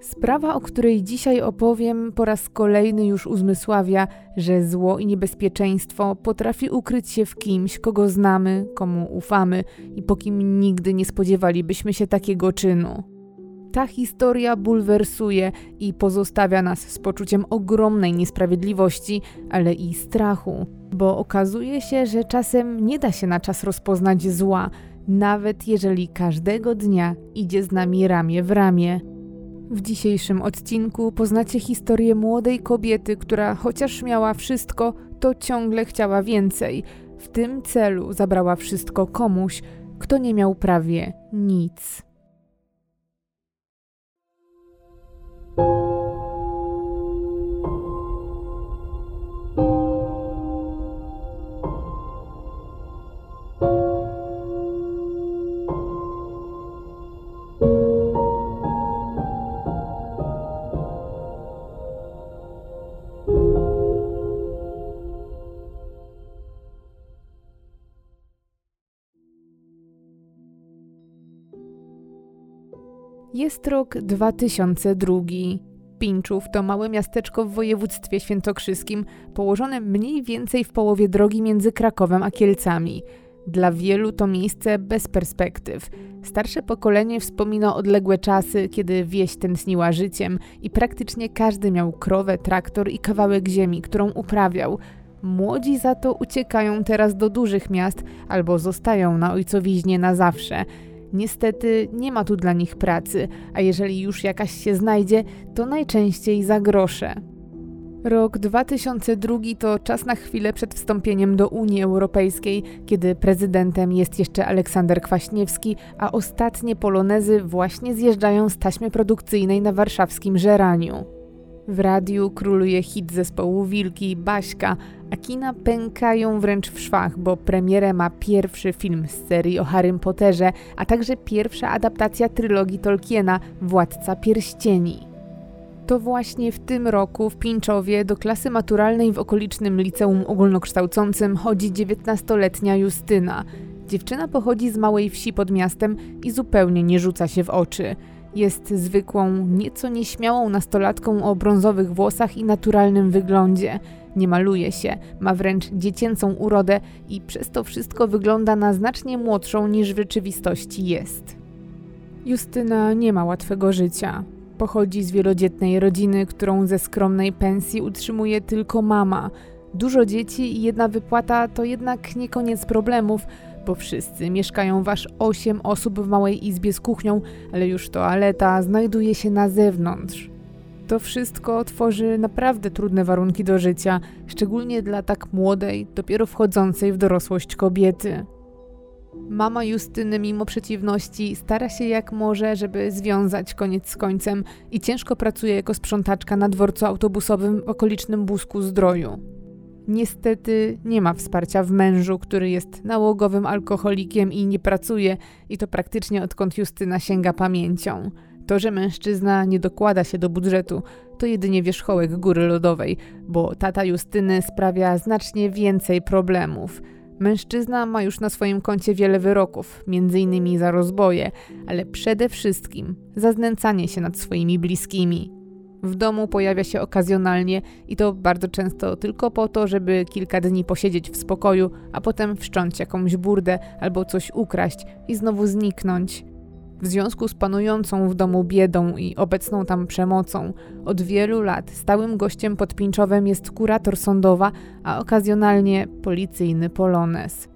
Sprawa, o której dzisiaj opowiem, po raz kolejny już uzmysławia, że zło i niebezpieczeństwo potrafi ukryć się w kimś, kogo znamy, komu ufamy i po kim nigdy nie spodziewalibyśmy się takiego czynu. Ta historia bulwersuje i pozostawia nas z poczuciem ogromnej niesprawiedliwości, ale i strachu, bo okazuje się, że czasem nie da się na czas rozpoznać zła, nawet jeżeli każdego dnia idzie z nami ramię w ramię. W dzisiejszym odcinku poznacie historię młodej kobiety, która chociaż miała wszystko, to ciągle chciała więcej. W tym celu zabrała wszystko komuś, kto nie miał prawie nic. Jest rok 2002. Pinczów to małe miasteczko w województwie świętokrzyskim, położone mniej więcej w połowie drogi między Krakowem a Kielcami. Dla wielu to miejsce bez perspektyw. Starsze pokolenie wspomina odległe czasy, kiedy wieś tętniła życiem i praktycznie każdy miał krowę, traktor i kawałek ziemi, którą uprawiał. Młodzi za to uciekają teraz do dużych miast albo zostają na ojcowiźnie na zawsze – Niestety nie ma tu dla nich pracy, a jeżeli już jakaś się znajdzie, to najczęściej za grosze. Rok 2002 to czas na chwilę przed wstąpieniem do Unii Europejskiej, kiedy prezydentem jest jeszcze Aleksander Kwaśniewski, a ostatnie polonezy właśnie zjeżdżają z taśmy produkcyjnej na warszawskim Żeraniu. W radiu króluje hit zespołu Wilki, Baśka, a kina pękają wręcz w szwach, bo premierę ma pierwszy film z serii o Harrym Potterze, a także pierwsza adaptacja trylogii Tolkiena Władca Pierścieni. To właśnie w tym roku w Pińczowie do klasy maturalnej w okolicznym liceum ogólnokształcącym chodzi 19-letnia Justyna. Dziewczyna pochodzi z małej wsi pod miastem i zupełnie nie rzuca się w oczy. Jest zwykłą, nieco nieśmiałą nastolatką o brązowych włosach i naturalnym wyglądzie. Nie maluje się, ma wręcz dziecięcą urodę i przez to wszystko wygląda na znacznie młodszą niż w rzeczywistości jest. Justyna nie ma łatwego życia. Pochodzi z wielodzietnej rodziny, którą ze skromnej pensji utrzymuje tylko mama. Dużo dzieci i jedna wypłata to jednak nie koniec problemów, bo wszyscy mieszkają wasz 8 osób w małej izbie z kuchnią, ale już toaleta znajduje się na zewnątrz. To wszystko tworzy naprawdę trudne warunki do życia, szczególnie dla tak młodej, dopiero wchodzącej w dorosłość kobiety. Mama Justyny, mimo przeciwności, stara się jak może, żeby związać koniec z końcem i ciężko pracuje jako sprzątaczka na dworcu autobusowym w okolicznym Busku Zdroju. Niestety nie ma wsparcia w mężu, który jest nałogowym alkoholikiem i nie pracuje, i to praktycznie odkąd Justyna sięga pamięcią. To, że mężczyzna nie dokłada się do budżetu, to jedynie wierzchołek góry lodowej, bo tata Justyny sprawia znacznie więcej problemów. Mężczyzna ma już na swoim koncie wiele wyroków, m.in. za rozboje, ale przede wszystkim za znęcanie się nad swoimi bliskimi. W domu pojawia się okazjonalnie i to bardzo często tylko po to, żeby kilka dni posiedzieć w spokoju, a potem wszcząć jakąś burdę albo coś ukraść i znowu zniknąć. W związku z panującą w domu biedą i obecną tam przemocą, od wielu lat stałym gościem pod Pinczowem jest kurator sądowa, a okazjonalnie policyjny polones.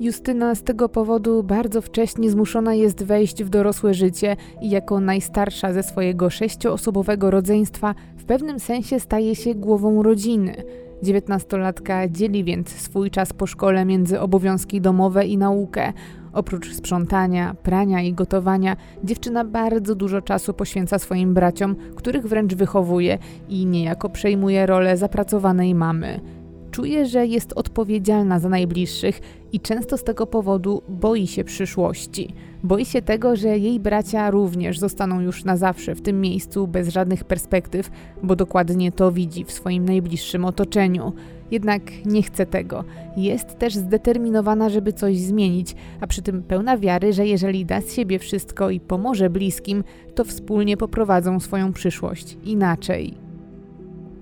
Justyna z tego powodu bardzo wcześnie zmuszona jest wejść w dorosłe życie i jako najstarsza ze swojego sześcioosobowego rodzeństwa w pewnym sensie staje się głową rodziny. Dziewiętnastolatka dzieli więc swój czas po szkole między obowiązki domowe i naukę. Oprócz sprzątania, prania i gotowania, dziewczyna bardzo dużo czasu poświęca swoim braciom, których wręcz wychowuje i niejako przejmuje rolę zapracowanej mamy. Czuje, że jest odpowiedzialna za najbliższych i często z tego powodu boi się przyszłości. Boi się tego, że jej bracia również zostaną już na zawsze w tym miejscu bez żadnych perspektyw, bo dokładnie to widzi w swoim najbliższym otoczeniu. Jednak nie chce tego. Jest też zdeterminowana, żeby coś zmienić, a przy tym pełna wiary, że jeżeli da z siebie wszystko i pomoże bliskim, to wspólnie poprowadzą swoją przyszłość inaczej.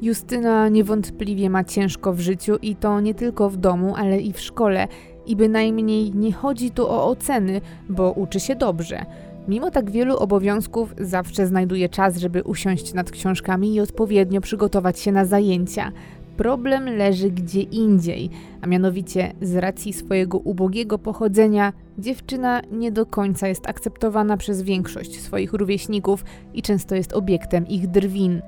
Justyna niewątpliwie ma ciężko w życiu i to nie tylko w domu, ale i w szkole. I bynajmniej nie chodzi tu o oceny, bo uczy się dobrze. Mimo tak wielu obowiązków, zawsze znajduje czas, żeby usiąść nad książkami i odpowiednio przygotować się na zajęcia. Problem leży gdzie indziej, a mianowicie z racji swojego ubogiego pochodzenia, dziewczyna nie do końca jest akceptowana przez większość swoich rówieśników i często jest obiektem ich drwin.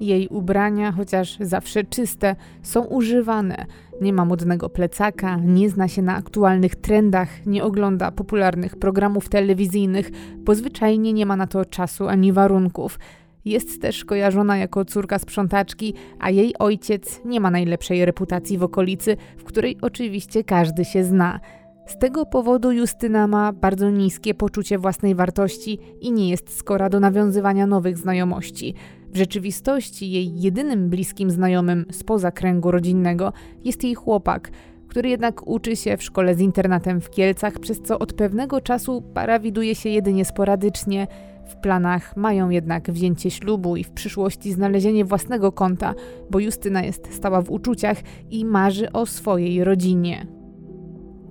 Jej ubrania, chociaż zawsze czyste, są używane. Nie ma modnego plecaka, nie zna się na aktualnych trendach, nie ogląda popularnych programów telewizyjnych, bo zwyczajnie nie ma na to czasu ani warunków. Jest też kojarzona jako córka sprzątaczki, a jej ojciec nie ma najlepszej reputacji w okolicy, w której oczywiście każdy się zna. Z tego powodu Justyna ma bardzo niskie poczucie własnej wartości i nie jest skora do nawiązywania nowych znajomości. W rzeczywistości jej jedynym bliskim znajomym spoza kręgu rodzinnego jest jej chłopak, który jednak uczy się w szkole z internatem w Kielcach, przez co od pewnego czasu para widuje się jedynie sporadycznie. W planach mają jednak wzięcie ślubu i w przyszłości znalezienie własnego konta, bo Justyna jest stała w uczuciach i marzy o swojej rodzinie.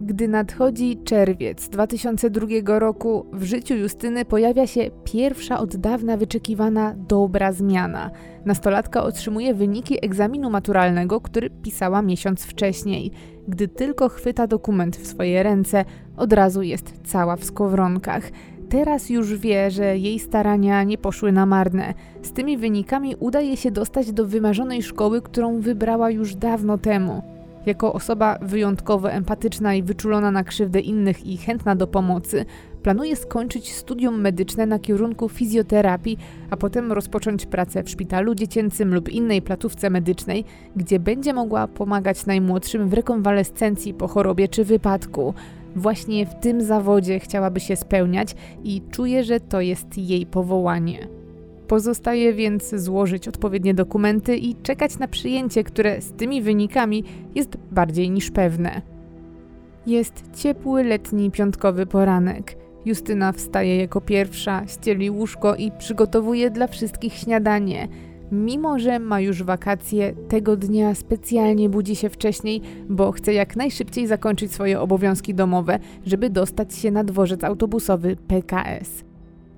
Gdy nadchodzi czerwiec 2002 roku, w życiu Justyny pojawia się pierwsza od dawna wyczekiwana dobra zmiana. Nastolatka otrzymuje wyniki egzaminu maturalnego, który pisała miesiąc wcześniej. Gdy tylko chwyta dokument w swoje ręce, od razu jest cała w skowronkach. Teraz już wie, że jej starania nie poszły na marne. Z tymi wynikami udaje się dostać do wymarzonej szkoły, którą wybrała już dawno temu. Jako osoba wyjątkowo empatyczna i wyczulona na krzywdę innych i chętna do pomocy, planuje skończyć studium medyczne na kierunku fizjoterapii, a potem rozpocząć pracę w szpitalu dziecięcym lub innej placówce medycznej, gdzie będzie mogła pomagać najmłodszym w rekonwalescencji po chorobie czy wypadku. Właśnie w tym zawodzie chciałaby się spełniać i czuje, że to jest jej powołanie. Pozostaje więc złożyć odpowiednie dokumenty i czekać na przyjęcie, które z tymi wynikami jest bardziej niż pewne. Jest ciepły letni piątkowy poranek. Justyna wstaje jako pierwsza, ścieli łóżko i przygotowuje dla wszystkich śniadanie. Mimo, że ma już wakacje, tego dnia specjalnie budzi się wcześniej, bo chce jak najszybciej zakończyć swoje obowiązki domowe, żeby dostać się na dworzec autobusowy PKS.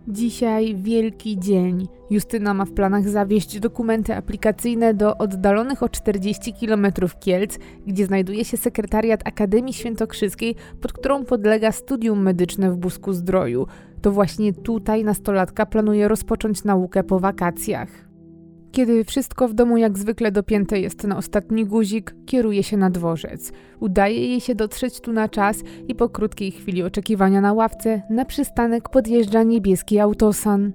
Dzisiaj wielki dzień. Justyna ma w planach zawieźć dokumenty aplikacyjne do oddalonych o 40 km Kielc, gdzie znajduje się sekretariat Akademii Świętokrzyskiej, pod którą podlega studium medyczne w Busku Zdroju. To właśnie tutaj nastolatka planuje rozpocząć naukę po wakacjach. Kiedy wszystko w domu jak zwykle dopięte jest na ostatni guzik, kieruje się na dworzec. Udaje jej się dotrzeć tu na czas i po krótkiej chwili oczekiwania na ławce na przystanek podjeżdża niebieski autosan.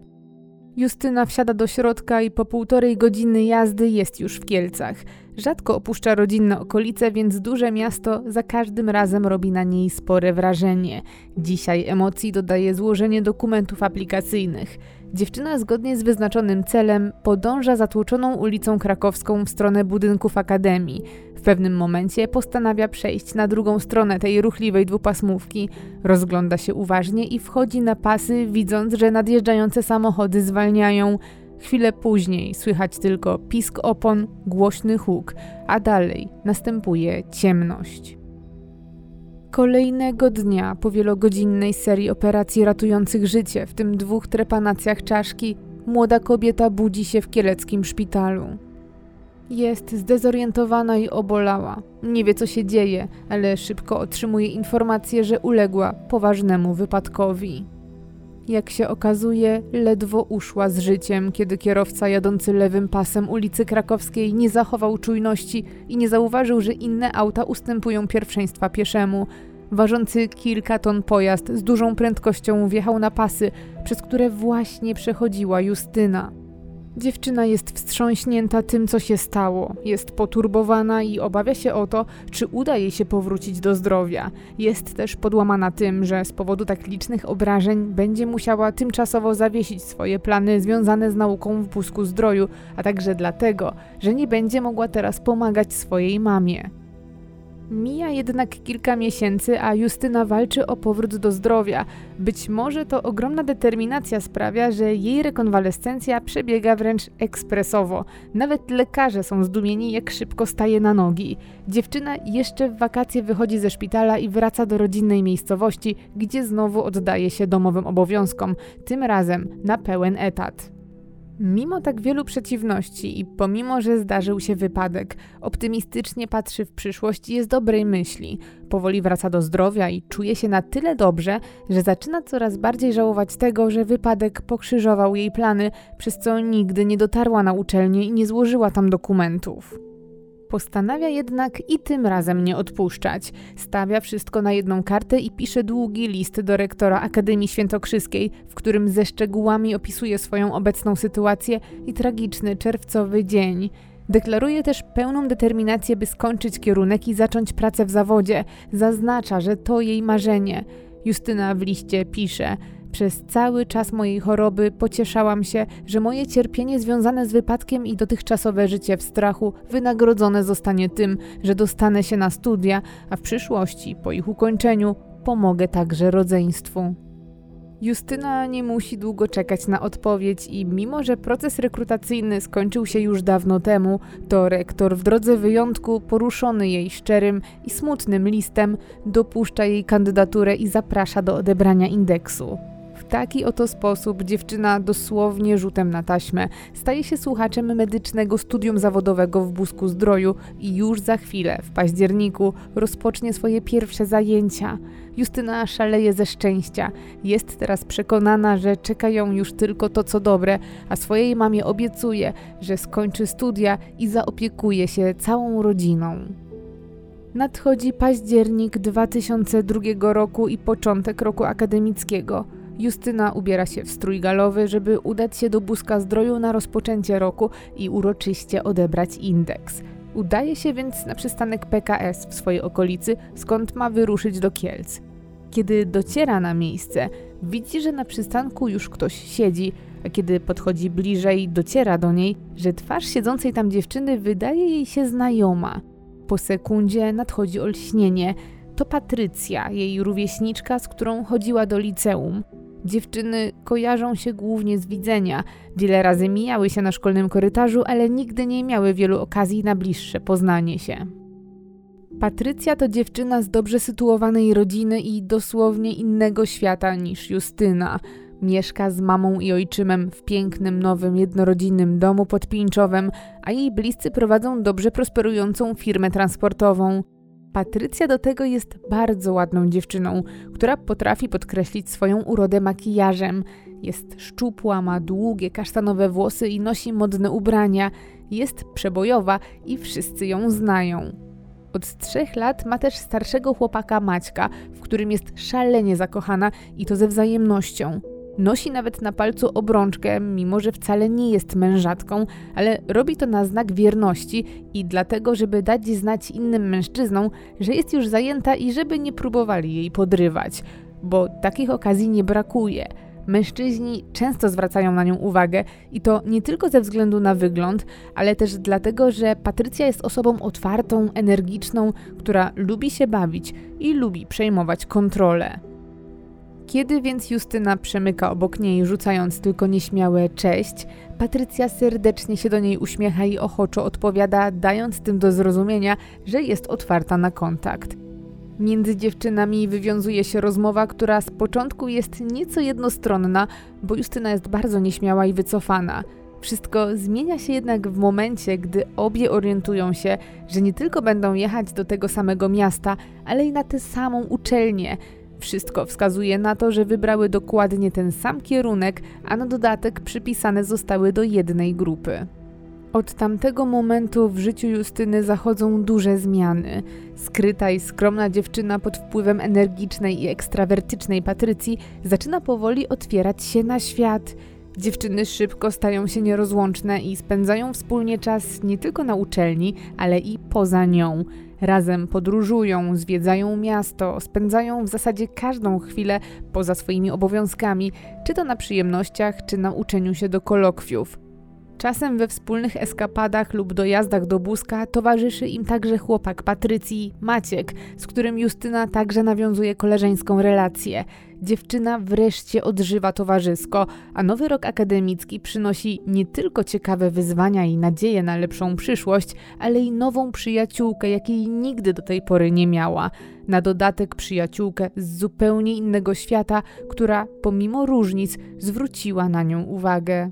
Justyna wsiada do środka i po półtorej godziny jazdy jest już w Kielcach. Rzadko opuszcza rodzinne okolice, więc duże miasto za każdym razem robi na niej spore wrażenie. Dzisiaj emocji dodaje złożenie dokumentów aplikacyjnych. Dziewczyna zgodnie z wyznaczonym celem podąża zatłoczoną ulicą krakowską w stronę budynków akademii. W pewnym momencie postanawia przejść na drugą stronę tej ruchliwej dwupasmówki. Rozgląda się uważnie i wchodzi na pasy, widząc, że nadjeżdżające samochody zwalniają. Chwilę później słychać tylko pisk opon, głośny huk, a dalej następuje ciemność. Kolejnego dnia po wielogodzinnej serii operacji ratujących życie, w tym dwóch trepanacjach czaszki, młoda kobieta budzi się w kieleckim szpitalu. Jest zdezorientowana i obolała. Nie wie co się dzieje, ale szybko otrzymuje informację, że uległa poważnemu wypadkowi. Jak się okazuje, ledwo uszła z życiem, kiedy kierowca jadący lewym pasem ulicy Krakowskiej nie zachował czujności i nie zauważył, że inne auta ustępują pierwszeństwa pieszemu. Ważący kilka ton pojazd z dużą prędkością wjechał na pasy, przez które właśnie przechodziła Justyna. Dziewczyna jest wstrząśnięta tym, co się stało. Jest poturbowana i obawia się o to, czy uda jej się powrócić do zdrowia. Jest też podłamana tym, że z powodu tak licznych obrażeń będzie musiała tymczasowo zawiesić swoje plany związane z nauką w Busku Zdroju, a także dlatego, że nie będzie mogła teraz pomagać swojej mamie. Mija jednak kilka miesięcy, a Justyna walczy o powrót do zdrowia. Być może to ogromna determinacja sprawia, że jej rekonwalescencja przebiega wręcz ekspresowo. Nawet lekarze są zdumieni, jak szybko staje na nogi. Dziewczyna jeszcze w wakacje wychodzi ze szpitala i wraca do rodzinnej miejscowości, gdzie znowu oddaje się domowym obowiązkom, tym razem na pełen etat. Mimo tak wielu przeciwności i pomimo, że zdarzył się wypadek, optymistycznie patrzy w przyszłość i jest dobrej myśli. Powoli wraca do zdrowia i czuje się na tyle dobrze, że zaczyna coraz bardziej żałować tego, że wypadek pokrzyżował jej plany, przez co nigdy nie dotarła na uczelnię i nie złożyła tam dokumentów. Postanawia jednak i tym razem nie odpuszczać. Stawia wszystko na jedną kartę i pisze długi list do rektora Akademii Świętokrzyskiej, w którym ze szczegółami opisuje swoją obecną sytuację i tragiczny czerwcowy dzień. Deklaruje też pełną determinację, by skończyć kierunek i zacząć pracę w zawodzie. Zaznacza, że to jej marzenie. Justyna w liście pisze – przez cały czas mojej choroby pocieszałam się, że moje cierpienie związane z wypadkiem i dotychczasowe życie w strachu wynagrodzone zostanie tym, że dostanę się na studia, a w przyszłości, po ich ukończeniu, pomogę także rodzeństwu. Justyna nie musi długo czekać na odpowiedź i mimo, że proces rekrutacyjny skończył się już dawno temu, to rektor w drodze wyjątku, poruszony jej szczerym i smutnym listem, dopuszcza jej kandydaturę i zaprasza do odebrania indeksu taki oto sposób dziewczyna dosłownie rzutem na taśmę staje się słuchaczem medycznego studium zawodowego w Busku Zdroju i już za chwilę, w październiku, rozpocznie swoje pierwsze zajęcia. Justyna szaleje ze szczęścia. Jest teraz przekonana, że czeka ją już tylko to, co dobre, a swojej mamie obiecuje, że skończy studia i zaopiekuje się całą rodziną. Nadchodzi październik 2002 roku i początek roku akademickiego. Justyna ubiera się w strój galowy, żeby udać się do Buska Zdroju na rozpoczęcie roku i uroczyście odebrać indeks. Udaje się więc na przystanek PKS w swojej okolicy, skąd ma wyruszyć do Kielc. Kiedy dociera na miejsce, widzi, że na przystanku już ktoś siedzi, a kiedy podchodzi bliżej, dociera do niej, że twarz siedzącej tam dziewczyny wydaje jej się znajoma. Po sekundzie nadchodzi olśnienie. To Patrycja, jej rówieśniczka, z którą chodziła do liceum. Dziewczyny kojarzą się głównie z widzenia. Wiele razy mijały się na szkolnym korytarzu, ale nigdy nie miały wielu okazji na bliższe poznanie się. Patrycja to dziewczyna z dobrze sytuowanej rodziny i dosłownie innego świata niż Justyna. Mieszka z mamą i ojczymem w pięknym, nowym, jednorodzinnym domu pod Pińczowem, a jej bliscy prowadzą dobrze prosperującą firmę transportową. Patrycja do tego jest bardzo ładną dziewczyną, która potrafi podkreślić swoją urodę makijażem. Jest szczupła, ma długie kasztanowe włosy i nosi modne ubrania. Jest przebojowa i wszyscy ją znają. Od trzech lat ma też starszego chłopaka Maćka, w którym jest szalenie zakochana i to ze wzajemnością. Nosi nawet na palcu obrączkę, mimo że wcale nie jest mężatką, ale robi to na znak wierności i dlatego, żeby dać znać innym mężczyznom, że jest już zajęta i żeby nie próbowali jej podrywać, bo takich okazji nie brakuje. Mężczyźni często zwracają na nią uwagę i to nie tylko ze względu na wygląd, ale też dlatego, że Patrycja jest osobą otwartą, energiczną, która lubi się bawić i lubi przejmować kontrolę. Kiedy więc Justyna przemyka obok niej, rzucając tylko nieśmiałe cześć, Patrycja serdecznie się do niej uśmiecha i ochoczo odpowiada, dając tym do zrozumienia, że jest otwarta na kontakt. Między dziewczynami wywiązuje się rozmowa, która z początku jest nieco jednostronna, bo Justyna jest bardzo nieśmiała i wycofana. Wszystko zmienia się jednak w momencie, gdy obie orientują się, że nie tylko będą jechać do tego samego miasta, ale i na tę samą uczelnię – wszystko wskazuje na to, że wybrały dokładnie ten sam kierunek, a na dodatek przypisane zostały do jednej grupy. Od tamtego momentu w życiu Justyny zachodzą duże zmiany. Skryta i skromna dziewczyna pod wpływem energicznej i ekstrawertycznej Patrycji zaczyna powoli otwierać się na świat. Dziewczyny szybko stają się nierozłączne i spędzają wspólnie czas nie tylko na uczelni, ale i poza nią. Razem podróżują, zwiedzają miasto, spędzają w zasadzie każdą chwilę poza swoimi obowiązkami, czy to na przyjemnościach, czy na uczeniu się do kolokwiów. Czasem we wspólnych eskapadach lub dojazdach do Buzka towarzyszy im także chłopak Patrycji, Maciek, z którym Justyna także nawiązuje koleżeńską relację. Dziewczyna wreszcie odżywa towarzysko, a nowy rok akademicki przynosi nie tylko ciekawe wyzwania i nadzieję na lepszą przyszłość, ale i nową przyjaciółkę, jakiej nigdy do tej pory nie miała. Na dodatek przyjaciółkę z zupełnie innego świata, która pomimo różnic zwróciła na nią uwagę.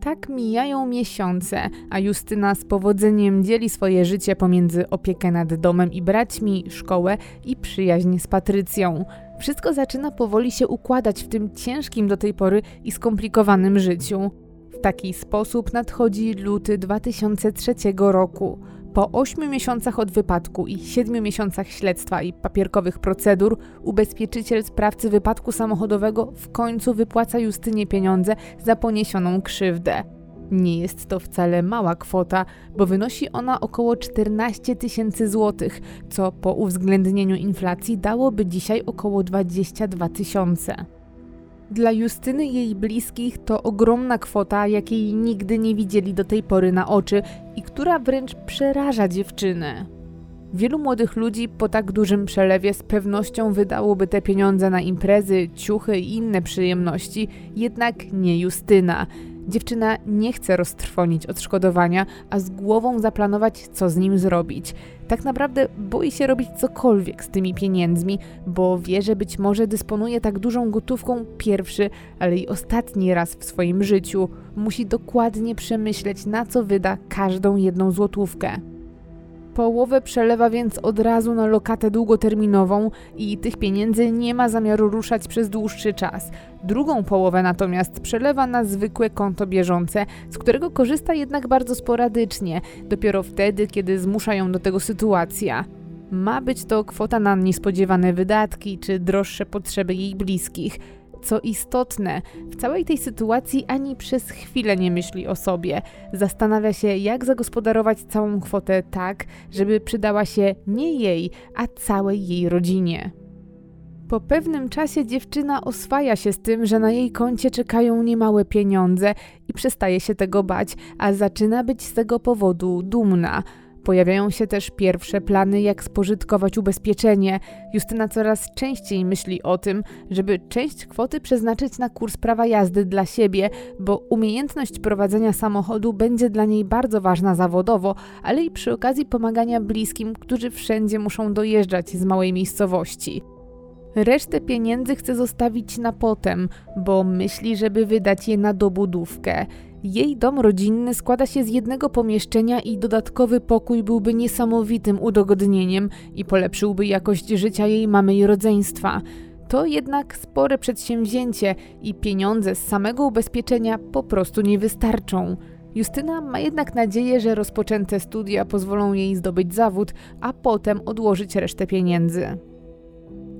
Tak mijają miesiące, a Justyna z powodzeniem dzieli swoje życie pomiędzy opiekę nad domem i braćmi, szkołę i przyjaźń z Patrycją. Wszystko zaczyna powoli się układać w tym ciężkim do tej pory i skomplikowanym życiu. W taki sposób nadchodzi luty 2003 roku. Po 8 miesiącach od wypadku i 7 miesiącach śledztwa i papierkowych procedur, ubezpieczyciel sprawcy wypadku samochodowego w końcu wypłaca Justynie pieniądze za poniesioną krzywdę. Nie jest to wcale mała kwota, bo wynosi ona około 14 tysięcy złotych, co po uwzględnieniu inflacji dałoby dzisiaj około 22 tysiące. Dla Justyny i jej bliskich to ogromna kwota, jakiej nigdy nie widzieli do tej pory na oczy i która wręcz przeraża dziewczynę. Wielu młodych ludzi po tak dużym przelewie z pewnością wydałoby te pieniądze na imprezy, ciuchy i inne przyjemności, jednak nie Justyna. Dziewczyna nie chce roztrwonić odszkodowania, a z głową zaplanować, co z nim zrobić. Tak naprawdę boi się robić cokolwiek z tymi pieniędzmi, bo wie, że być może dysponuje tak dużą gotówką pierwszy, ale i ostatni raz w swoim życiu. Musi dokładnie przemyśleć, na co wyda każdą jedną złotówkę. Połowę przelewa więc od razu na lokatę długoterminową i tych pieniędzy nie ma zamiaru ruszać przez dłuższy czas. Drugą połowę natomiast przelewa na zwykłe konto bieżące, z którego korzysta jednak bardzo sporadycznie, dopiero wtedy, kiedy zmusza ją do tego sytuacja. Ma być to kwota na niespodziewane wydatki czy droższe potrzeby jej bliskich. Co istotne, w całej tej sytuacji ani przez chwilę nie myśli o sobie. Zastanawia się, jak zagospodarować całą kwotę tak, żeby przydała się nie jej, a całej jej rodzinie. Po pewnym czasie dziewczyna oswaja się z tym, że na jej koncie czekają niemałe pieniądze i przestaje się tego bać, a zaczyna być z tego powodu dumna. Pojawiają się też pierwsze plany, jak spożytkować ubezpieczenie. Justyna coraz częściej myśli o tym, żeby część kwoty przeznaczyć na kurs prawa jazdy dla siebie, bo umiejętność prowadzenia samochodu będzie dla niej bardzo ważna zawodowo, ale i przy okazji pomagania bliskim, którzy wszędzie muszą dojeżdżać z małej miejscowości. Resztę pieniędzy chce zostawić na potem, bo myśli, żeby wydać je na dobudówkę. Jej dom rodzinny składa się z jednego pomieszczenia i dodatkowy pokój byłby niesamowitym udogodnieniem i polepszyłby jakość życia jej mamy i rodzeństwa. To jednak spore przedsięwzięcie i pieniądze z samego ubezpieczenia po prostu nie wystarczą. Justyna ma jednak nadzieję, że rozpoczęte studia pozwolą jej zdobyć zawód, a potem odłożyć resztę pieniędzy.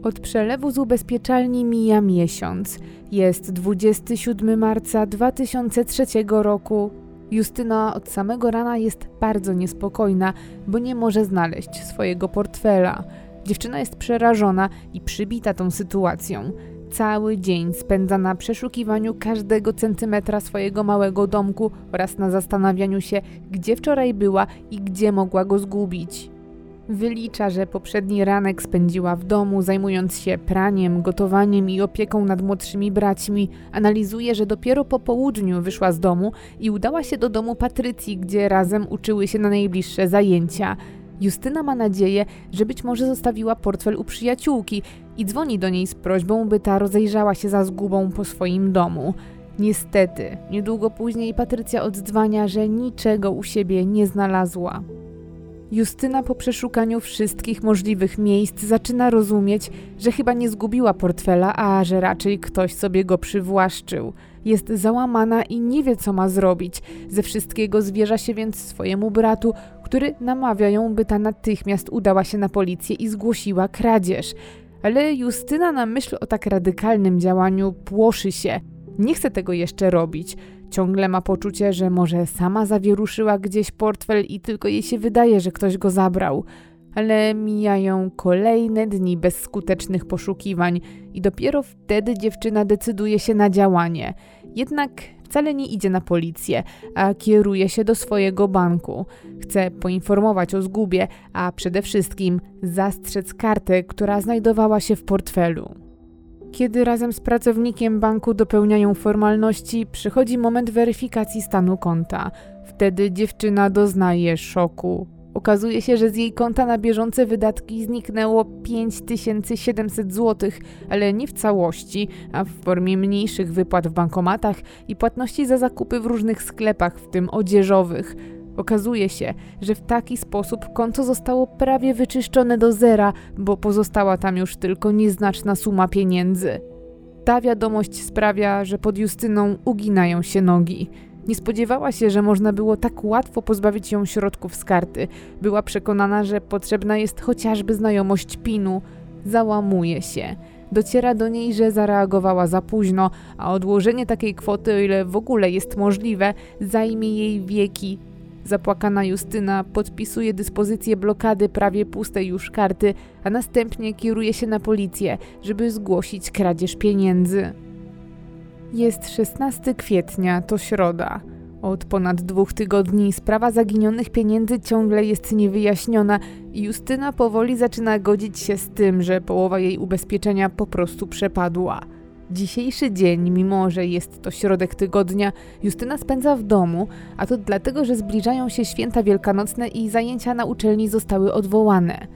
Od przelewu z ubezpieczalni mija miesiąc. Jest 27 marca 2003 roku. Justyna od samego rana jest bardzo niespokojna, bo nie może znaleźć swojego portfela. Dziewczyna jest przerażona i przybita tą sytuacją. Cały dzień spędza na przeszukiwaniu każdego centymetra swojego małego domku oraz na zastanawianiu się, gdzie wczoraj była i gdzie mogła go zgubić. Wylicza, że poprzedni ranek spędziła w domu, zajmując się praniem, gotowaniem i opieką nad młodszymi braćmi. Analizuje, że dopiero po południu wyszła z domu i udała się do domu Patrycji, gdzie razem uczyły się na najbliższe zajęcia. Justyna ma nadzieję, że być może zostawiła portfel u przyjaciółki i dzwoni do niej z prośbą, by ta rozejrzała się za zgubą po swoim domu. Niestety, niedługo później Patrycja oddzwania, że niczego u siebie nie znalazła. Justyna po przeszukaniu wszystkich możliwych miejsc zaczyna rozumieć, że chyba nie zgubiła portfela, a że raczej ktoś sobie go przywłaszczył. Jest załamana i nie wie, co ma zrobić. Ze wszystkiego zwierza się więc swojemu bratu, który namawia ją, by ta natychmiast udała się na policję i zgłosiła kradzież. Ale Justyna na myśl o tak radykalnym działaniu płoszy się – Nie chce tego jeszcze robić. Ciągle ma poczucie, że może sama zawieruszyła gdzieś portfel i tylko jej się wydaje, że ktoś go zabrał. Ale mijają kolejne dni bezskutecznych poszukiwań i dopiero wtedy dziewczyna decyduje się na działanie. Jednak wcale nie idzie na policję, a kieruje się do swojego banku. Chce poinformować o zgubie, a przede wszystkim zastrzec kartę, która znajdowała się w portfelu. Kiedy razem z pracownikiem banku dopełniają formalności, przychodzi moment weryfikacji stanu konta. Wtedy dziewczyna doznaje szoku. Okazuje się, że z jej konta na bieżące wydatki zniknęło 5700 zł, ale nie w całości, a w formie mniejszych wypłat w bankomatach i płatności za zakupy w różnych sklepach, w tym odzieżowych. Okazuje się, że w taki sposób konto zostało prawie wyczyszczone do zera, bo pozostała tam już tylko nieznaczna suma pieniędzy. Ta wiadomość sprawia, że pod Justyną uginają się nogi. Nie spodziewała się, że można było tak łatwo pozbawić ją środków z karty. Była przekonana, że potrzebna jest chociażby znajomość PIN-u. Załamuje się. Dociera do niej, że zareagowała za późno, a odłożenie takiej kwoty, o ile w ogóle jest możliwe, zajmie jej wieki. Zapłakana Justyna podpisuje dyspozycję blokady prawie pustej już karty, a następnie kieruje się na policję, żeby zgłosić kradzież pieniędzy. Jest 16 kwietnia, to środa. Od ponad dwóch tygodni sprawa zaginionych pieniędzy ciągle jest niewyjaśniona i Justyna powoli zaczyna godzić się z tym, że połowa jej ubezpieczenia po prostu przepadła. Dzisiejszy dzień, mimo że jest to środek tygodnia, Justyna spędza w domu, a to dlatego, że zbliżają się święta wielkanocne i zajęcia na uczelni zostały odwołane.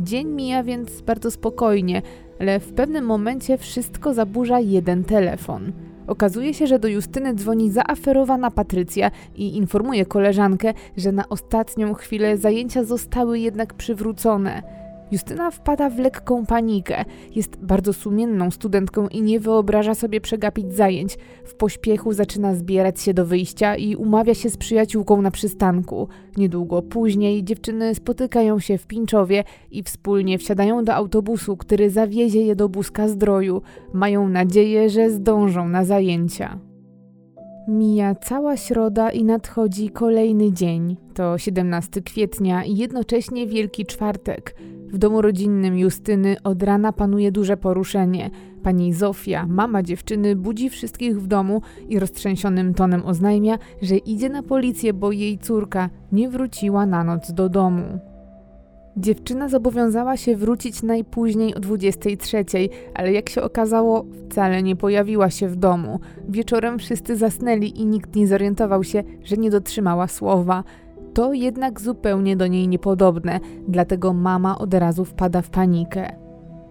Dzień mija więc bardzo spokojnie, ale w pewnym momencie wszystko zaburza jeden telefon. Okazuje się, że do Justyny dzwoni zaaferowana Patrycja i informuje koleżankę, że na ostatnią chwilę zajęcia zostały jednak przywrócone. Justyna wpada w lekką panikę. Jest bardzo sumienną studentką i nie wyobraża sobie przegapić zajęć. W pośpiechu zaczyna zbierać się do wyjścia i umawia się z przyjaciółką na przystanku. Niedługo później dziewczyny spotykają się w Pinczowie i wspólnie wsiadają do autobusu, który zawiezie je do Buzka Zdroju. Mają nadzieję, że zdążą na zajęcia. Mija cała środa i nadchodzi kolejny dzień. To 17 kwietnia i jednocześnie Wielki Czwartek. W domu rodzinnym Justyny od rana panuje duże poruszenie. Pani Zofia, mama dziewczyny, budzi wszystkich w domu i roztrzęsionym tonem oznajmia, że idzie na policję, bo jej córka nie wróciła na noc do domu. Dziewczyna zobowiązała się wrócić najpóźniej o 23, ale jak się okazało, wcale nie pojawiła się w domu. Wieczorem wszyscy zasnęli i nikt nie zorientował się, że nie dotrzymała słowa. To jednak zupełnie do niej niepodobne, dlatego mama od razu wpada w panikę.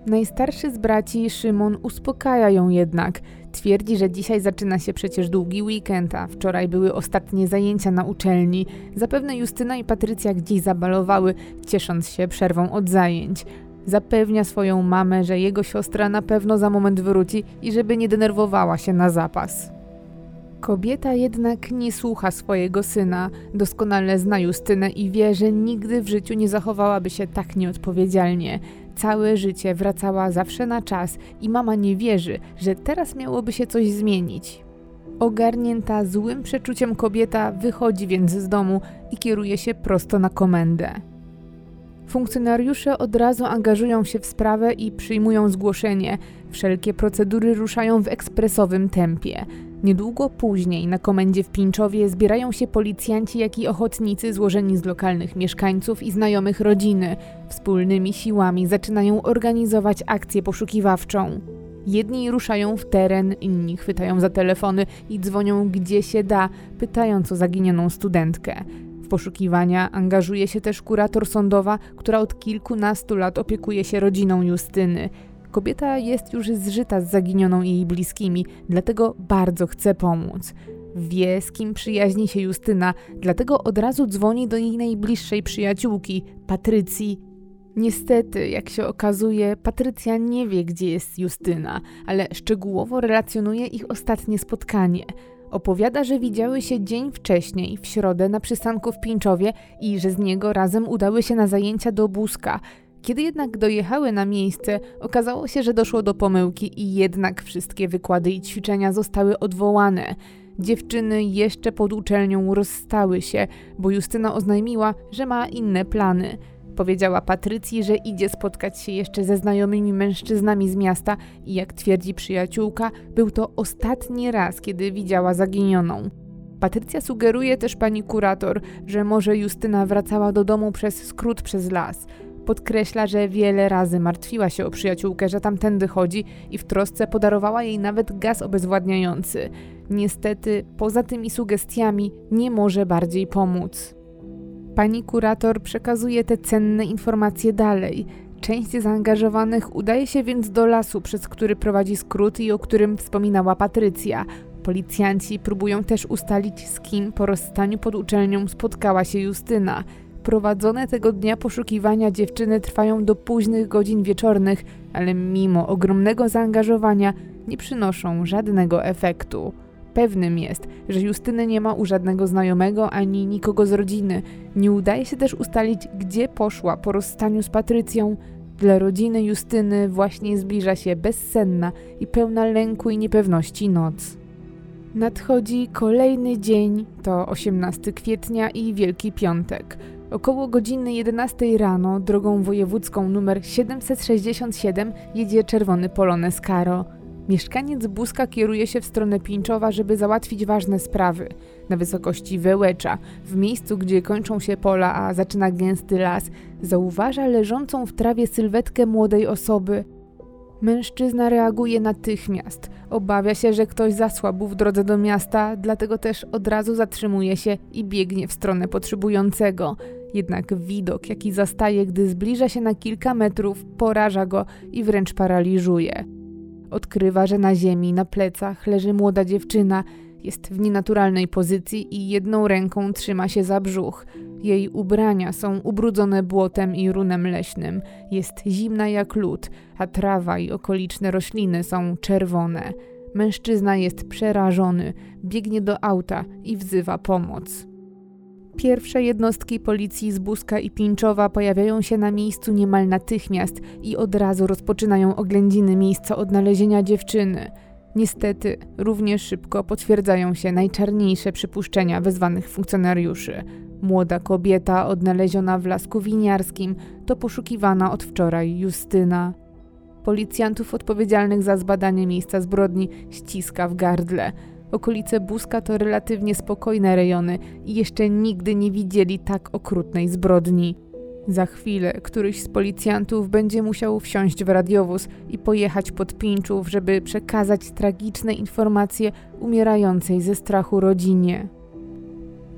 Najstarszy z braci, Szymon, uspokaja ją jednak. Twierdzi, że dzisiaj zaczyna się przecież długi weekend, a wczoraj były ostatnie zajęcia na uczelni. Zapewne Justyna i Patrycja gdzieś zabalowały, ciesząc się przerwą od zajęć. Zapewnia swoją mamę, że jego siostra na pewno za moment wróci i żeby nie denerwowała się na zapas. Kobieta jednak nie słucha swojego syna, doskonale zna Justynę i wie, że nigdy w życiu nie zachowałaby się tak nieodpowiedzialnie. Całe życie wracała zawsze na czas i mama nie wierzy, że teraz miałoby się coś zmienić. Ogarnięta złym przeczuciem kobieta wychodzi więc z domu i kieruje się prosto na komendę. Funkcjonariusze od razu angażują się w sprawę i przyjmują zgłoszenie. Wszelkie procedury ruszają w ekspresowym tempie. Niedługo później na komendzie w Pinczowie zbierają się policjanci, jak i ochotnicy złożeni z lokalnych mieszkańców i znajomych rodziny. Wspólnymi siłami zaczynają organizować akcję poszukiwawczą. Jedni ruszają w teren, inni chwytają za telefony i dzwonią gdzie się da, pytając o zaginioną studentkę. W poszukiwania angażuje się też kurator sądowa, która od kilkunastu lat opiekuje się rodziną Justyny. Kobieta jest już zżyta z zaginioną jej bliskimi, dlatego bardzo chce pomóc. Wie, z kim przyjaźni się Justyna, dlatego od razu dzwoni do jej najbliższej przyjaciółki, Patrycji. Niestety, jak się okazuje, Patrycja nie wie, gdzie jest Justyna, ale szczegółowo relacjonuje ich ostatnie spotkanie. Opowiada, że widziały się dzień wcześniej, w środę, na przystanku w Pińczowie i że z niego razem udały się na zajęcia do Buzka – Kiedy jednak dojechały na miejsce, okazało się, że doszło do pomyłki i jednak wszystkie wykłady i ćwiczenia zostały odwołane. Dziewczyny jeszcze pod uczelnią rozstały się, bo Justyna oznajmiła, że ma inne plany. Powiedziała Patrycji, że idzie spotkać się jeszcze ze znajomymi mężczyznami z miasta i jak twierdzi przyjaciółka, był to ostatni raz, kiedy widziała zaginioną. Patrycja sugeruje też pani kurator, że może Justyna wracała do domu przez skrót przez las. Podkreśla, że wiele razy martwiła się o przyjaciółkę, że tamtędy chodzi i w trosce podarowała jej nawet gaz obezwładniający. Niestety, poza tymi sugestiami, nie może bardziej pomóc. Pani kurator przekazuje te cenne informacje dalej. Część zaangażowanych udaje się więc do lasu, przez który prowadzi skrót i o którym wspominała Patrycja. Policjanci próbują też ustalić, z kim po rozstaniu pod uczelnią spotkała się Justyna. Prowadzone tego dnia poszukiwania dziewczyny trwają do późnych godzin wieczornych, ale mimo ogromnego zaangażowania nie przynoszą żadnego efektu. Pewnym jest, że Justyny nie ma u żadnego znajomego ani nikogo z rodziny. Nie udaje się też ustalić, gdzie poszła po rozstaniu z Patrycją. Dla rodziny Justyny właśnie zbliża się bezsenna i pełna lęku i niepewności noc. Nadchodzi kolejny dzień, to 18 kwietnia i Wielki Piątek. Około godziny 11 rano drogą wojewódzką nr 767 jedzie czerwony Polones Caro. Mieszkaniec Buska kieruje się w stronę Pińczowa, żeby załatwić ważne sprawy. Na wysokości Wełecza, w miejscu, gdzie kończą się pola, a zaczyna gęsty las, zauważa leżącą w trawie sylwetkę młodej osoby. Mężczyzna reaguje natychmiast. Obawia się, że ktoś zasłabł w drodze do miasta, dlatego też od razu zatrzymuje się i biegnie w stronę potrzebującego. Jednak widok, jaki zastaje, gdy zbliża się na kilka metrów, poraża go i wręcz paraliżuje. Odkrywa, że na ziemi, na plecach leży młoda dziewczyna. Jest w nienaturalnej pozycji i jedną ręką trzyma się za brzuch. Jej ubrania są ubrudzone błotem i runem leśnym. Jest zimna jak lód, a trawa i okoliczne rośliny są czerwone. Mężczyzna jest przerażony, biegnie do auta i wzywa pomoc. Pierwsze jednostki policji z Buska i Pińczowa pojawiają się na miejscu niemal natychmiast i od razu rozpoczynają oględziny miejsca odnalezienia dziewczyny. Niestety, równie szybko potwierdzają się najczarniejsze przypuszczenia wezwanych funkcjonariuszy. Młoda kobieta odnaleziona w lasku winiarskim to poszukiwana od wczoraj Justyna. Policjantów odpowiedzialnych za zbadanie miejsca zbrodni ściska w gardle. Okolice Buska to relatywnie spokojne rejony i jeszcze nigdy nie widzieli tak okrutnej zbrodni. Za chwilę któryś z policjantów będzie musiał wsiąść w radiowóz i pojechać pod Pińczów, żeby przekazać tragiczne informacje umierającej ze strachu rodzinie.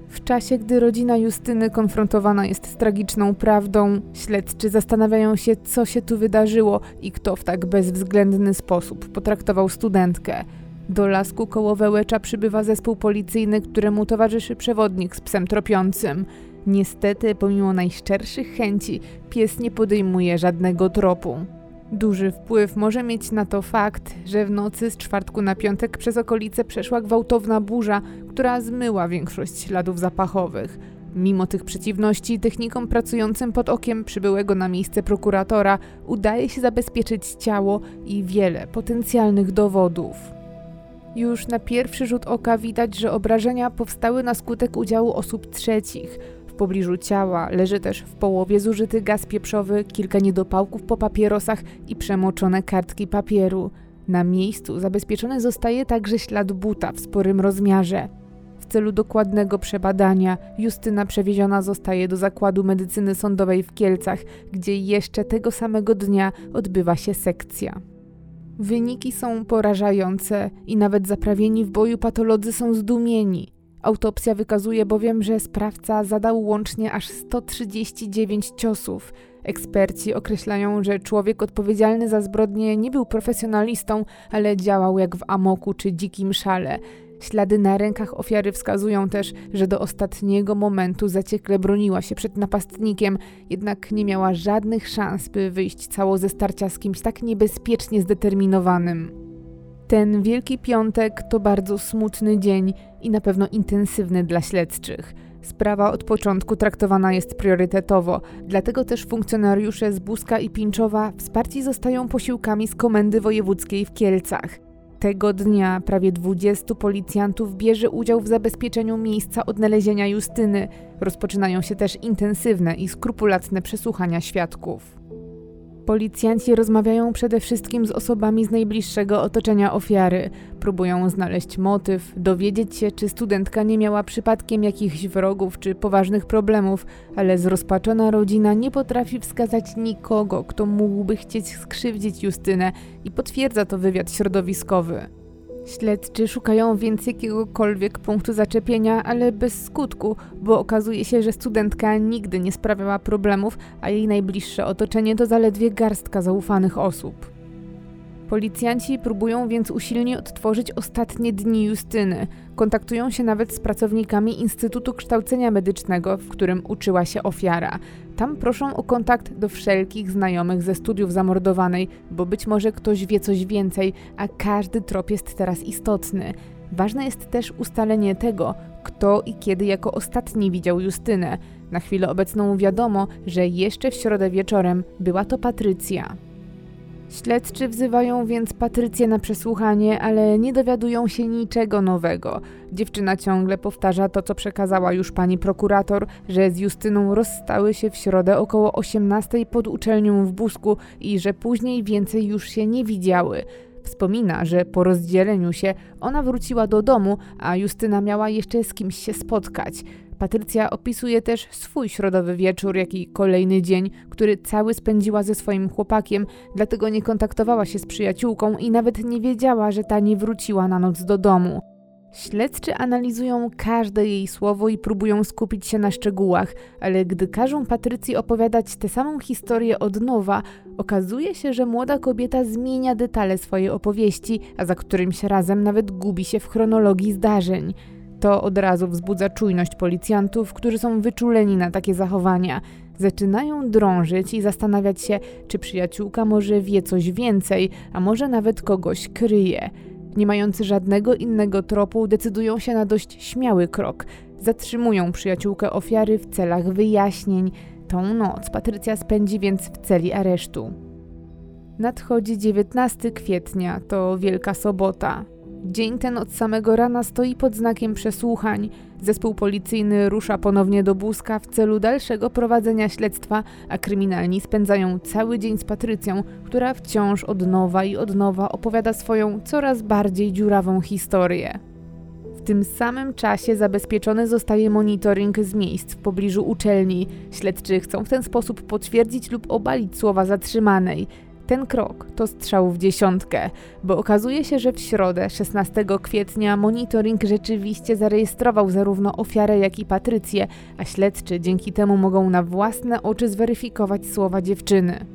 W czasie, gdy rodzina Justyny konfrontowana jest z tragiczną prawdą, śledczy zastanawiają się, co się tu wydarzyło i kto w tak bezwzględny sposób potraktował studentkę. Do lasku koło Wełecza przybywa zespół policyjny, któremu towarzyszy przewodnik z psem tropiącym. Niestety, pomimo najszczerszych chęci, pies nie podejmuje żadnego tropu. Duży wpływ może mieć na to fakt, że w nocy z czwartku na piątek przez okolice przeszła gwałtowna burza, która zmyła większość śladów zapachowych. Mimo tych przeciwności, technikom pracującym pod okiem przybyłego na miejsce prokuratora udaje się zabezpieczyć ciało i wiele potencjalnych dowodów. Już na pierwszy rzut oka widać, że obrażenia powstały na skutek udziału osób trzecich. W pobliżu ciała leży też w połowie zużyty gaz pieprzowy, kilka niedopałków po papierosach i przemoczone kartki papieru. Na miejscu zabezpieczony zostaje także ślad buta w sporym rozmiarze. W celu dokładnego przebadania Justyna przewieziona zostaje do zakładu medycyny sądowej w Kielcach, gdzie jeszcze tego samego dnia odbywa się sekcja. Wyniki są porażające i nawet zaprawieni w boju patolodzy są zdumieni. Autopsja wykazuje bowiem, że sprawca zadał łącznie aż 139 ciosów. Eksperci określają, że człowiek odpowiedzialny za zbrodnię nie był profesjonalistą, ale działał jak w amoku czy dzikim szale. Ślady na rękach ofiary wskazują też, że do ostatniego momentu zaciekle broniła się przed napastnikiem, jednak nie miała żadnych szans, by wyjść cało ze starcia z kimś tak niebezpiecznie zdeterminowanym. Ten Wielki Piątek to bardzo smutny dzień i na pewno intensywny dla śledczych. Sprawa od początku traktowana jest priorytetowo, dlatego też funkcjonariusze z Buska i Pinczowa wsparci zostają posiłkami z Komendy Wojewódzkiej w Kielcach. Tego dnia prawie 20 policjantów bierze udział w zabezpieczeniu miejsca odnalezienia Justyny. Rozpoczynają się też intensywne i skrupulatne przesłuchania świadków. Policjanci rozmawiają przede wszystkim z osobami z najbliższego otoczenia ofiary. Próbują znaleźć motyw, dowiedzieć się, czy studentka nie miała przypadkiem jakichś wrogów czy poważnych problemów, ale zrozpaczona rodzina nie potrafi wskazać nikogo, kto mógłby chcieć skrzywdzić Justynę i potwierdza to wywiad środowiskowy. Śledczy szukają więc jakiegokolwiek punktu zaczepienia, ale bez skutku, bo okazuje się, że studentka nigdy nie sprawiała problemów, a jej najbliższe otoczenie to zaledwie garstka zaufanych osób. Policjanci próbują więc usilnie odtworzyć ostatnie dni Justyny. Kontaktują się nawet z pracownikami Instytutu Kształcenia Medycznego, w którym uczyła się ofiara. Tam proszą o kontakt do wszelkich znajomych ze studiów zamordowanej, bo być może ktoś wie coś więcej, a każdy trop jest teraz istotny. Ważne jest też ustalenie tego, kto i kiedy jako ostatni widział Justynę. Na chwilę obecną wiadomo, że jeszcze w środę wieczorem była to Patrycja. Śledczy wzywają więc Patrycję na przesłuchanie, ale nie dowiadują się niczego nowego. Dziewczyna ciągle powtarza to, co przekazała już pani prokurator, że z Justyną rozstały się w środę około 18 pod uczelnią w Busku i że później więcej już się nie widziały. Wspomina, że po rozdzieleniu się ona wróciła do domu, a Justyna miała jeszcze z kimś się spotkać. Patrycja opisuje też swój środowy wieczór, jak i kolejny dzień, który cały spędziła ze swoim chłopakiem, dlatego nie kontaktowała się z przyjaciółką i nawet nie wiedziała, że ta nie wróciła na noc do domu. Śledczy analizują każde jej słowo i próbują skupić się na szczegółach, ale gdy każą Patrycji opowiadać tę samą historię od nowa, okazuje się, że młoda kobieta zmienia detale swojej opowieści, a za którymś razem nawet gubi się w chronologii zdarzeń. To od razu wzbudza czujność policjantów, którzy są wyczuleni na takie zachowania. Zaczynają drążyć i zastanawiać się, czy przyjaciółka może wie coś więcej, a może nawet kogoś kryje. Nie mający żadnego innego tropu, decydują się na dość śmiały krok. Zatrzymują przyjaciółkę ofiary w celach wyjaśnień. Tą noc Patrycja spędzi więc w celi aresztu. Nadchodzi 19 kwietnia, to Wielka Sobota. Dzień ten od samego rana stoi pod znakiem przesłuchań. Zespół policyjny rusza ponownie do Buzka w celu dalszego prowadzenia śledztwa, a kryminalni spędzają cały dzień z Patrycją, która wciąż od nowa i od nowa opowiada swoją coraz bardziej dziurawą historię. W tym samym czasie zabezpieczony zostaje monitoring z miejsc w pobliżu uczelni. Śledczy chcą w ten sposób potwierdzić lub obalić słowa zatrzymanej. Ten krok to strzał w dziesiątkę, bo okazuje się, że w środę 16 kwietnia monitoring rzeczywiście zarejestrował zarówno ofiarę, jak i Patrycję, a śledczy dzięki temu mogą na własne oczy zweryfikować słowa dziewczyny.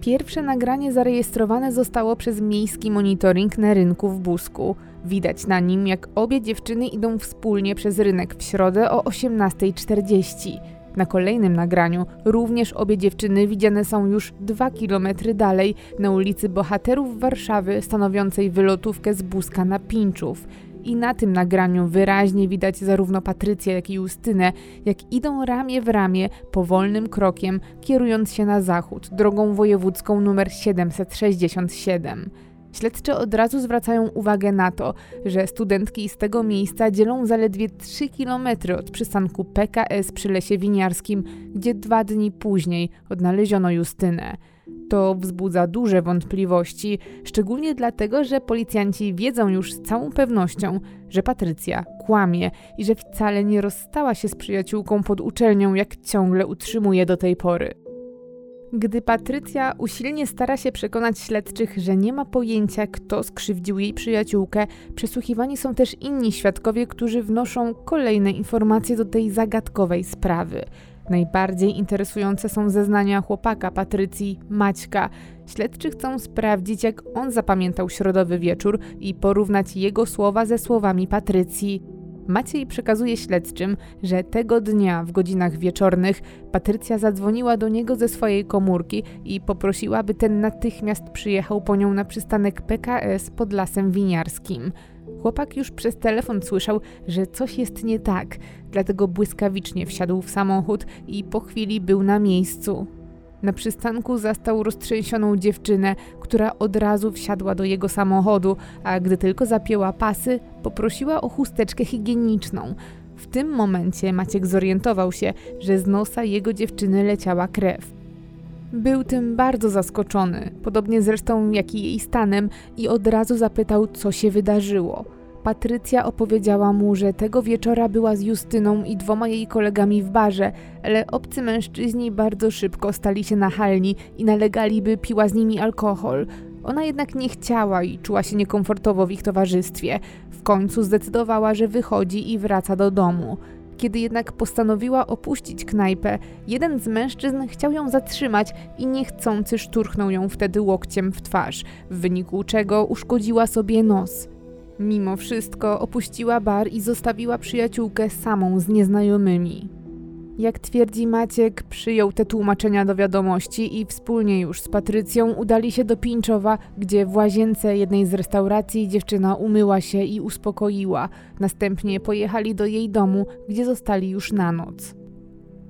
Pierwsze nagranie zarejestrowane zostało przez miejski monitoring na rynku w Busku. Widać na nim, jak obie dziewczyny idą wspólnie przez rynek w środę o 18.40. Na kolejnym nagraniu również obie dziewczyny widziane są już dwa kilometry dalej na ulicy Bohaterów Warszawy, stanowiącej wylotówkę z Buska na Pinczów. I na tym nagraniu wyraźnie widać zarówno Patrycję, jak i Justynę, jak idą ramię w ramię, powolnym krokiem, kierując się na zachód, drogą wojewódzką numer 767. Śledczy od razu zwracają uwagę na to, że studentki z tego miejsca dzielą zaledwie 3 km od przystanku PKS przy Lesie Winiarskim, gdzie dwa dni później odnaleziono Justynę. To wzbudza duże wątpliwości, szczególnie dlatego, że policjanci wiedzą już z całą pewnością, że Patrycja kłamie i że wcale nie rozstała się z przyjaciółką pod uczelnią, jak ciągle utrzymuje do tej pory. Gdy Patrycja usilnie stara się przekonać śledczych, że nie ma pojęcia, kto skrzywdził jej przyjaciółkę, przesłuchiwani są też inni świadkowie, którzy wnoszą kolejne informacje do tej zagadkowej sprawy. Najbardziej interesujące są zeznania chłopaka Patrycji, Maćka. Śledczy chcą sprawdzić, jak on zapamiętał środowy wieczór i porównać jego słowa ze słowami Patrycji. Maciej przekazuje śledczym, że tego dnia w godzinach wieczornych Patrycja zadzwoniła do niego ze swojej komórki i poprosiła, by ten natychmiast przyjechał po nią na przystanek PKS pod Lasem Winiarskim. Chłopak już przez telefon słyszał, że coś jest nie tak, dlatego błyskawicznie wsiadł w samochód i po chwili był na miejscu. Na przystanku zastał roztrzęsioną dziewczynę, która od razu wsiadła do jego samochodu, a gdy tylko zapięła pasy, poprosiła o chusteczkę higieniczną. W tym momencie Maciek zorientował się, że z nosa jego dziewczyny leciała krew. Był tym bardzo zaskoczony, podobnie zresztą jak i jej stanem, i od razu zapytał, co się wydarzyło. Patrycja opowiedziała mu, że tego wieczora była z Justyną i dwoma jej kolegami w barze, ale obcy mężczyźni bardzo szybko stali się nachalni i nalegali, by piła z nimi alkohol. Ona jednak nie chciała i czuła się niekomfortowo w ich towarzystwie. W końcu zdecydowała, że wychodzi i wraca do domu. Kiedy jednak postanowiła opuścić knajpę, jeden z mężczyzn chciał ją zatrzymać i niechcący szturchnął ją wtedy łokciem w twarz, w wyniku czego uszkodziła sobie nos. Mimo wszystko opuściła bar i zostawiła przyjaciółkę samą z nieznajomymi. Jak twierdzi Maciek, przyjął te tłumaczenia do wiadomości i wspólnie już z Patrycją udali się do Pińczowa, gdzie w łazience jednej z restauracji dziewczyna umyła się i uspokoiła. Następnie pojechali do jej domu, gdzie zostali już na noc.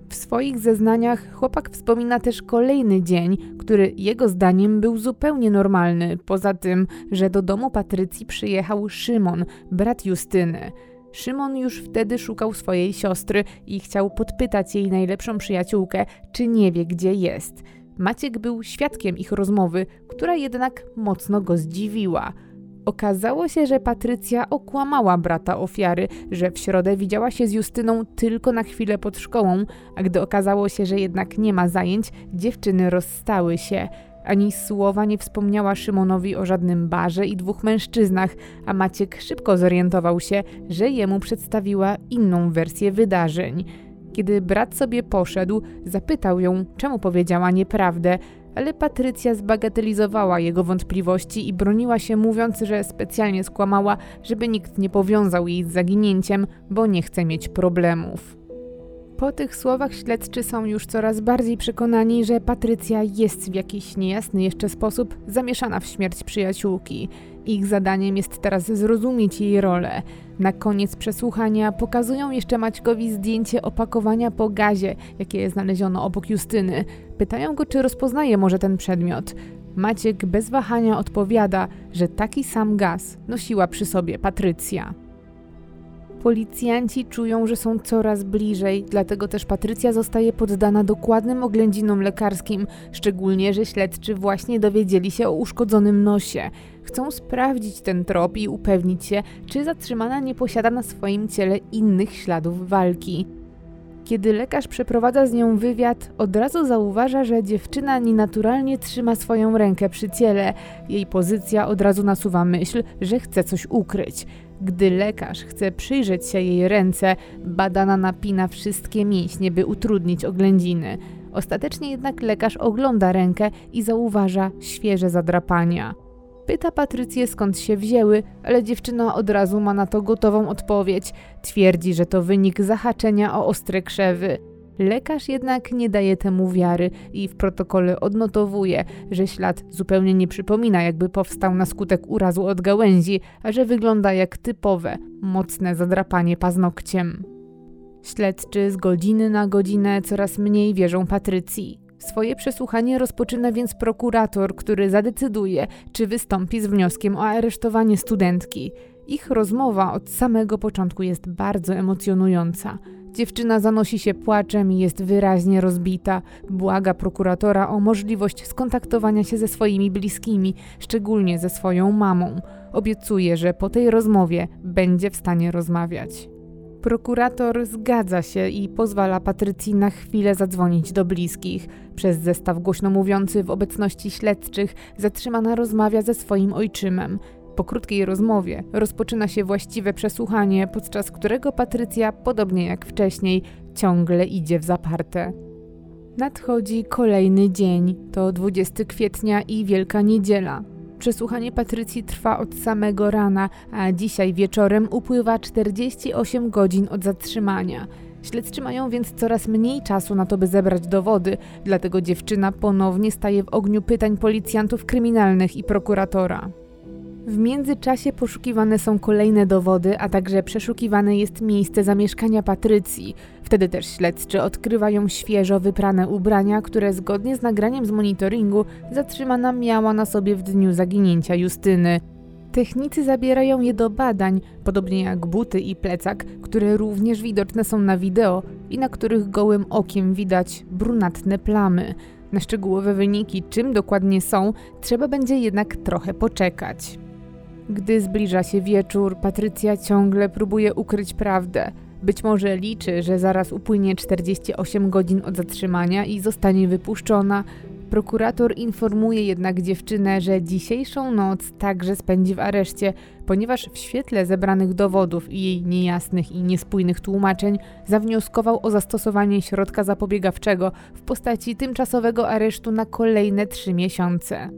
W swoich zeznaniach chłopak wspomina też kolejny dzień, który jego zdaniem był zupełnie normalny, poza tym, że do domu Patrycji przyjechał Szymon, brat Justyny. Szymon już wtedy szukał swojej siostry i chciał podpytać jej najlepszą przyjaciółkę, czy nie wie, gdzie jest. Maciek był świadkiem ich rozmowy, która jednak mocno go zdziwiła. Okazało się, że Patrycja okłamała brata ofiary, że w środę widziała się z Justyną tylko na chwilę pod szkołą, a gdy okazało się, że jednak nie ma zajęć, dziewczyny rozstały się. Ani słowa nie wspomniała Szymonowi o żadnym barze i dwóch mężczyznach, a Maciek szybko zorientował się, że jemu przedstawiła inną wersję wydarzeń. Kiedy brat sobie poszedł, zapytał ją, czemu powiedziała nieprawdę, ale Patrycja zbagatelizowała jego wątpliwości i broniła się, mówiąc, że specjalnie skłamała, żeby nikt nie powiązał jej z zaginięciem, bo nie chce mieć problemów. Po tych słowach śledczy są już coraz bardziej przekonani, że Patrycja jest w jakiś niejasny jeszcze sposób zamieszana w śmierć przyjaciółki. Ich zadaniem jest teraz zrozumieć jej rolę. Na koniec przesłuchania pokazują jeszcze Maćkowi zdjęcie opakowania po gazie, jakie znaleziono obok Justyny. Pytają go, czy rozpoznaje może ten przedmiot. Maciek bez wahania odpowiada, że taki sam gaz nosiła przy sobie Patrycja. Policjanci czują, że są coraz bliżej, dlatego też Patrycja zostaje poddana dokładnym oględzinom lekarskim, szczególnie, że śledczy właśnie dowiedzieli się o uszkodzonym nosie. Chcą sprawdzić ten trop i upewnić się, czy zatrzymana nie posiada na swoim ciele innych śladów walki. Kiedy lekarz przeprowadza z nią wywiad, od razu zauważa, że dziewczyna nienaturalnie trzyma swoją rękę przy ciele. Jej pozycja od razu nasuwa myśl, że chce coś ukryć. Gdy lekarz chce przyjrzeć się jej ręce, badana napina wszystkie mięśnie, by utrudnić oględziny. Ostatecznie jednak lekarz ogląda rękę i zauważa świeże zadrapania. Pyta Patrycję skąd się wzięły, ale dziewczyna od razu ma na to gotową odpowiedź. Twierdzi, że to wynik zahaczenia o ostre krzewy. Lekarz jednak nie daje temu wiary i w protokole odnotowuje, że ślad zupełnie nie przypomina, jakby powstał na skutek urazu od gałęzi, a że wygląda jak typowe, mocne zadrapanie paznokciem. Śledczy z godziny na godzinę coraz mniej wierzą Patrycji. Swoje przesłuchanie rozpoczyna więc prokurator, który zadecyduje, czy wystąpi z wnioskiem o aresztowanie studentki. Ich rozmowa od samego początku jest bardzo emocjonująca. Dziewczyna zanosi się płaczem i jest wyraźnie rozbita. Błaga prokuratora o możliwość skontaktowania się ze swoimi bliskimi, szczególnie ze swoją mamą. Obiecuje, że po tej rozmowie będzie w stanie rozmawiać. Prokurator zgadza się i pozwala Patrycji na chwilę zadzwonić do bliskich. Przez zestaw głośno mówiący w obecności śledczych zatrzymana rozmawia ze swoim ojczymem. Po krótkiej rozmowie rozpoczyna się właściwe przesłuchanie, podczas którego Patrycja, podobnie jak wcześniej, ciągle idzie w zaparte. Nadchodzi kolejny dzień, to 20 kwietnia i Wielka Niedziela. Przesłuchanie Patrycji trwa od samego rana, a dzisiaj wieczorem upływa 48 godzin od zatrzymania. Śledczy mają więc coraz mniej czasu na to, by zebrać dowody, dlatego dziewczyna ponownie staje w ogniu pytań policjantów kryminalnych i prokuratora. W międzyczasie poszukiwane są kolejne dowody, a także przeszukiwane jest miejsce zamieszkania Patrycji. Wtedy też śledczy odkrywają świeżo wyprane ubrania, które zgodnie z nagraniem z monitoringu zatrzymana miała na sobie w dniu zaginięcia Justyny. Technicy zabierają je do badań, podobnie jak buty i plecak, które również widoczne są na wideo i na których gołym okiem widać brunatne plamy. Na szczegółowe wyniki, czym dokładnie są, trzeba będzie jednak trochę poczekać. Gdy zbliża się wieczór, Patrycja ciągle próbuje ukryć prawdę. Być może liczy, że zaraz upłynie 48 godzin od zatrzymania i zostanie wypuszczona. Prokurator informuje jednak dziewczynę, że dzisiejszą noc także spędzi w areszcie, ponieważ w świetle zebranych dowodów i jej niejasnych i niespójnych tłumaczeń zawnioskował o zastosowanie środka zapobiegawczego w postaci tymczasowego aresztu na kolejne trzy miesiące.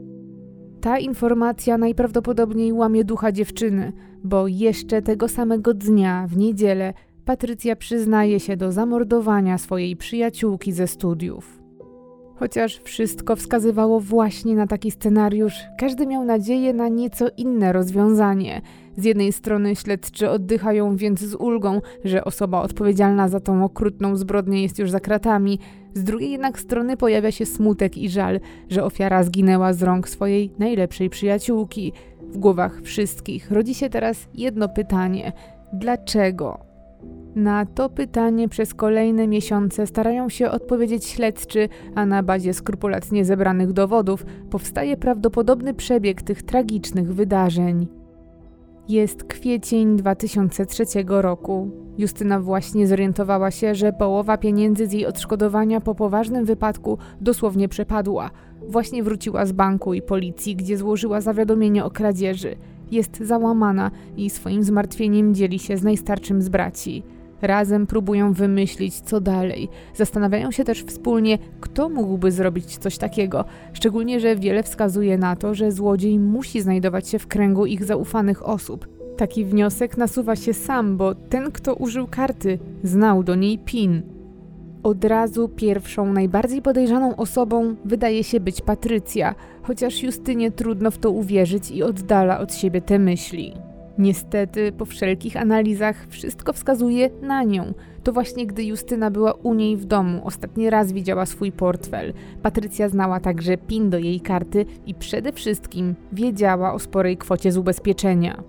Ta informacja najprawdopodobniej łamie ducha dziewczyny, bo jeszcze tego samego dnia, w niedzielę, Patrycja przyznaje się do zamordowania swojej przyjaciółki ze studiów. Chociaż wszystko wskazywało właśnie na taki scenariusz, każdy miał nadzieję na nieco inne rozwiązanie. Z jednej strony śledczy oddychają więc z ulgą, że osoba odpowiedzialna za tą okrutną zbrodnię jest już za kratami, z drugiej jednak strony pojawia się smutek i żal, że ofiara zginęła z rąk swojej najlepszej przyjaciółki. W głowach wszystkich rodzi się teraz jedno pytanie: dlaczego? Na to pytanie przez kolejne miesiące starają się odpowiedzieć śledczy, a na bazie skrupulatnie zebranych dowodów powstaje prawdopodobny przebieg tych tragicznych wydarzeń. Jest kwiecień 2003 roku. Justyna właśnie zorientowała się, że połowa pieniędzy z jej odszkodowania po poważnym wypadku dosłownie przepadła. Właśnie wróciła z banku i policji, gdzie złożyła zawiadomienie o kradzieży. Jest załamana i swoim zmartwieniem dzieli się z najstarszym z braci. Razem próbują wymyślić, co dalej. Zastanawiają się też wspólnie, kto mógłby zrobić coś takiego, szczególnie, że wiele wskazuje na to, że złodziej musi znajdować się w kręgu ich zaufanych osób. Taki wniosek nasuwa się sam, bo ten, kto użył karty, znał do niej PIN. Od razu pierwszą, najbardziej podejrzaną osobą wydaje się być Patrycja, chociaż Justynie trudno w to uwierzyć i oddala od siebie te myśli. Niestety, po wszelkich analizach, wszystko wskazuje na nią. To właśnie gdy Justyna była u niej w domu, ostatni raz widziała swój portfel. Patrycja znała także PIN do jej karty i przede wszystkim wiedziała o sporej kwocie z ubezpieczenia.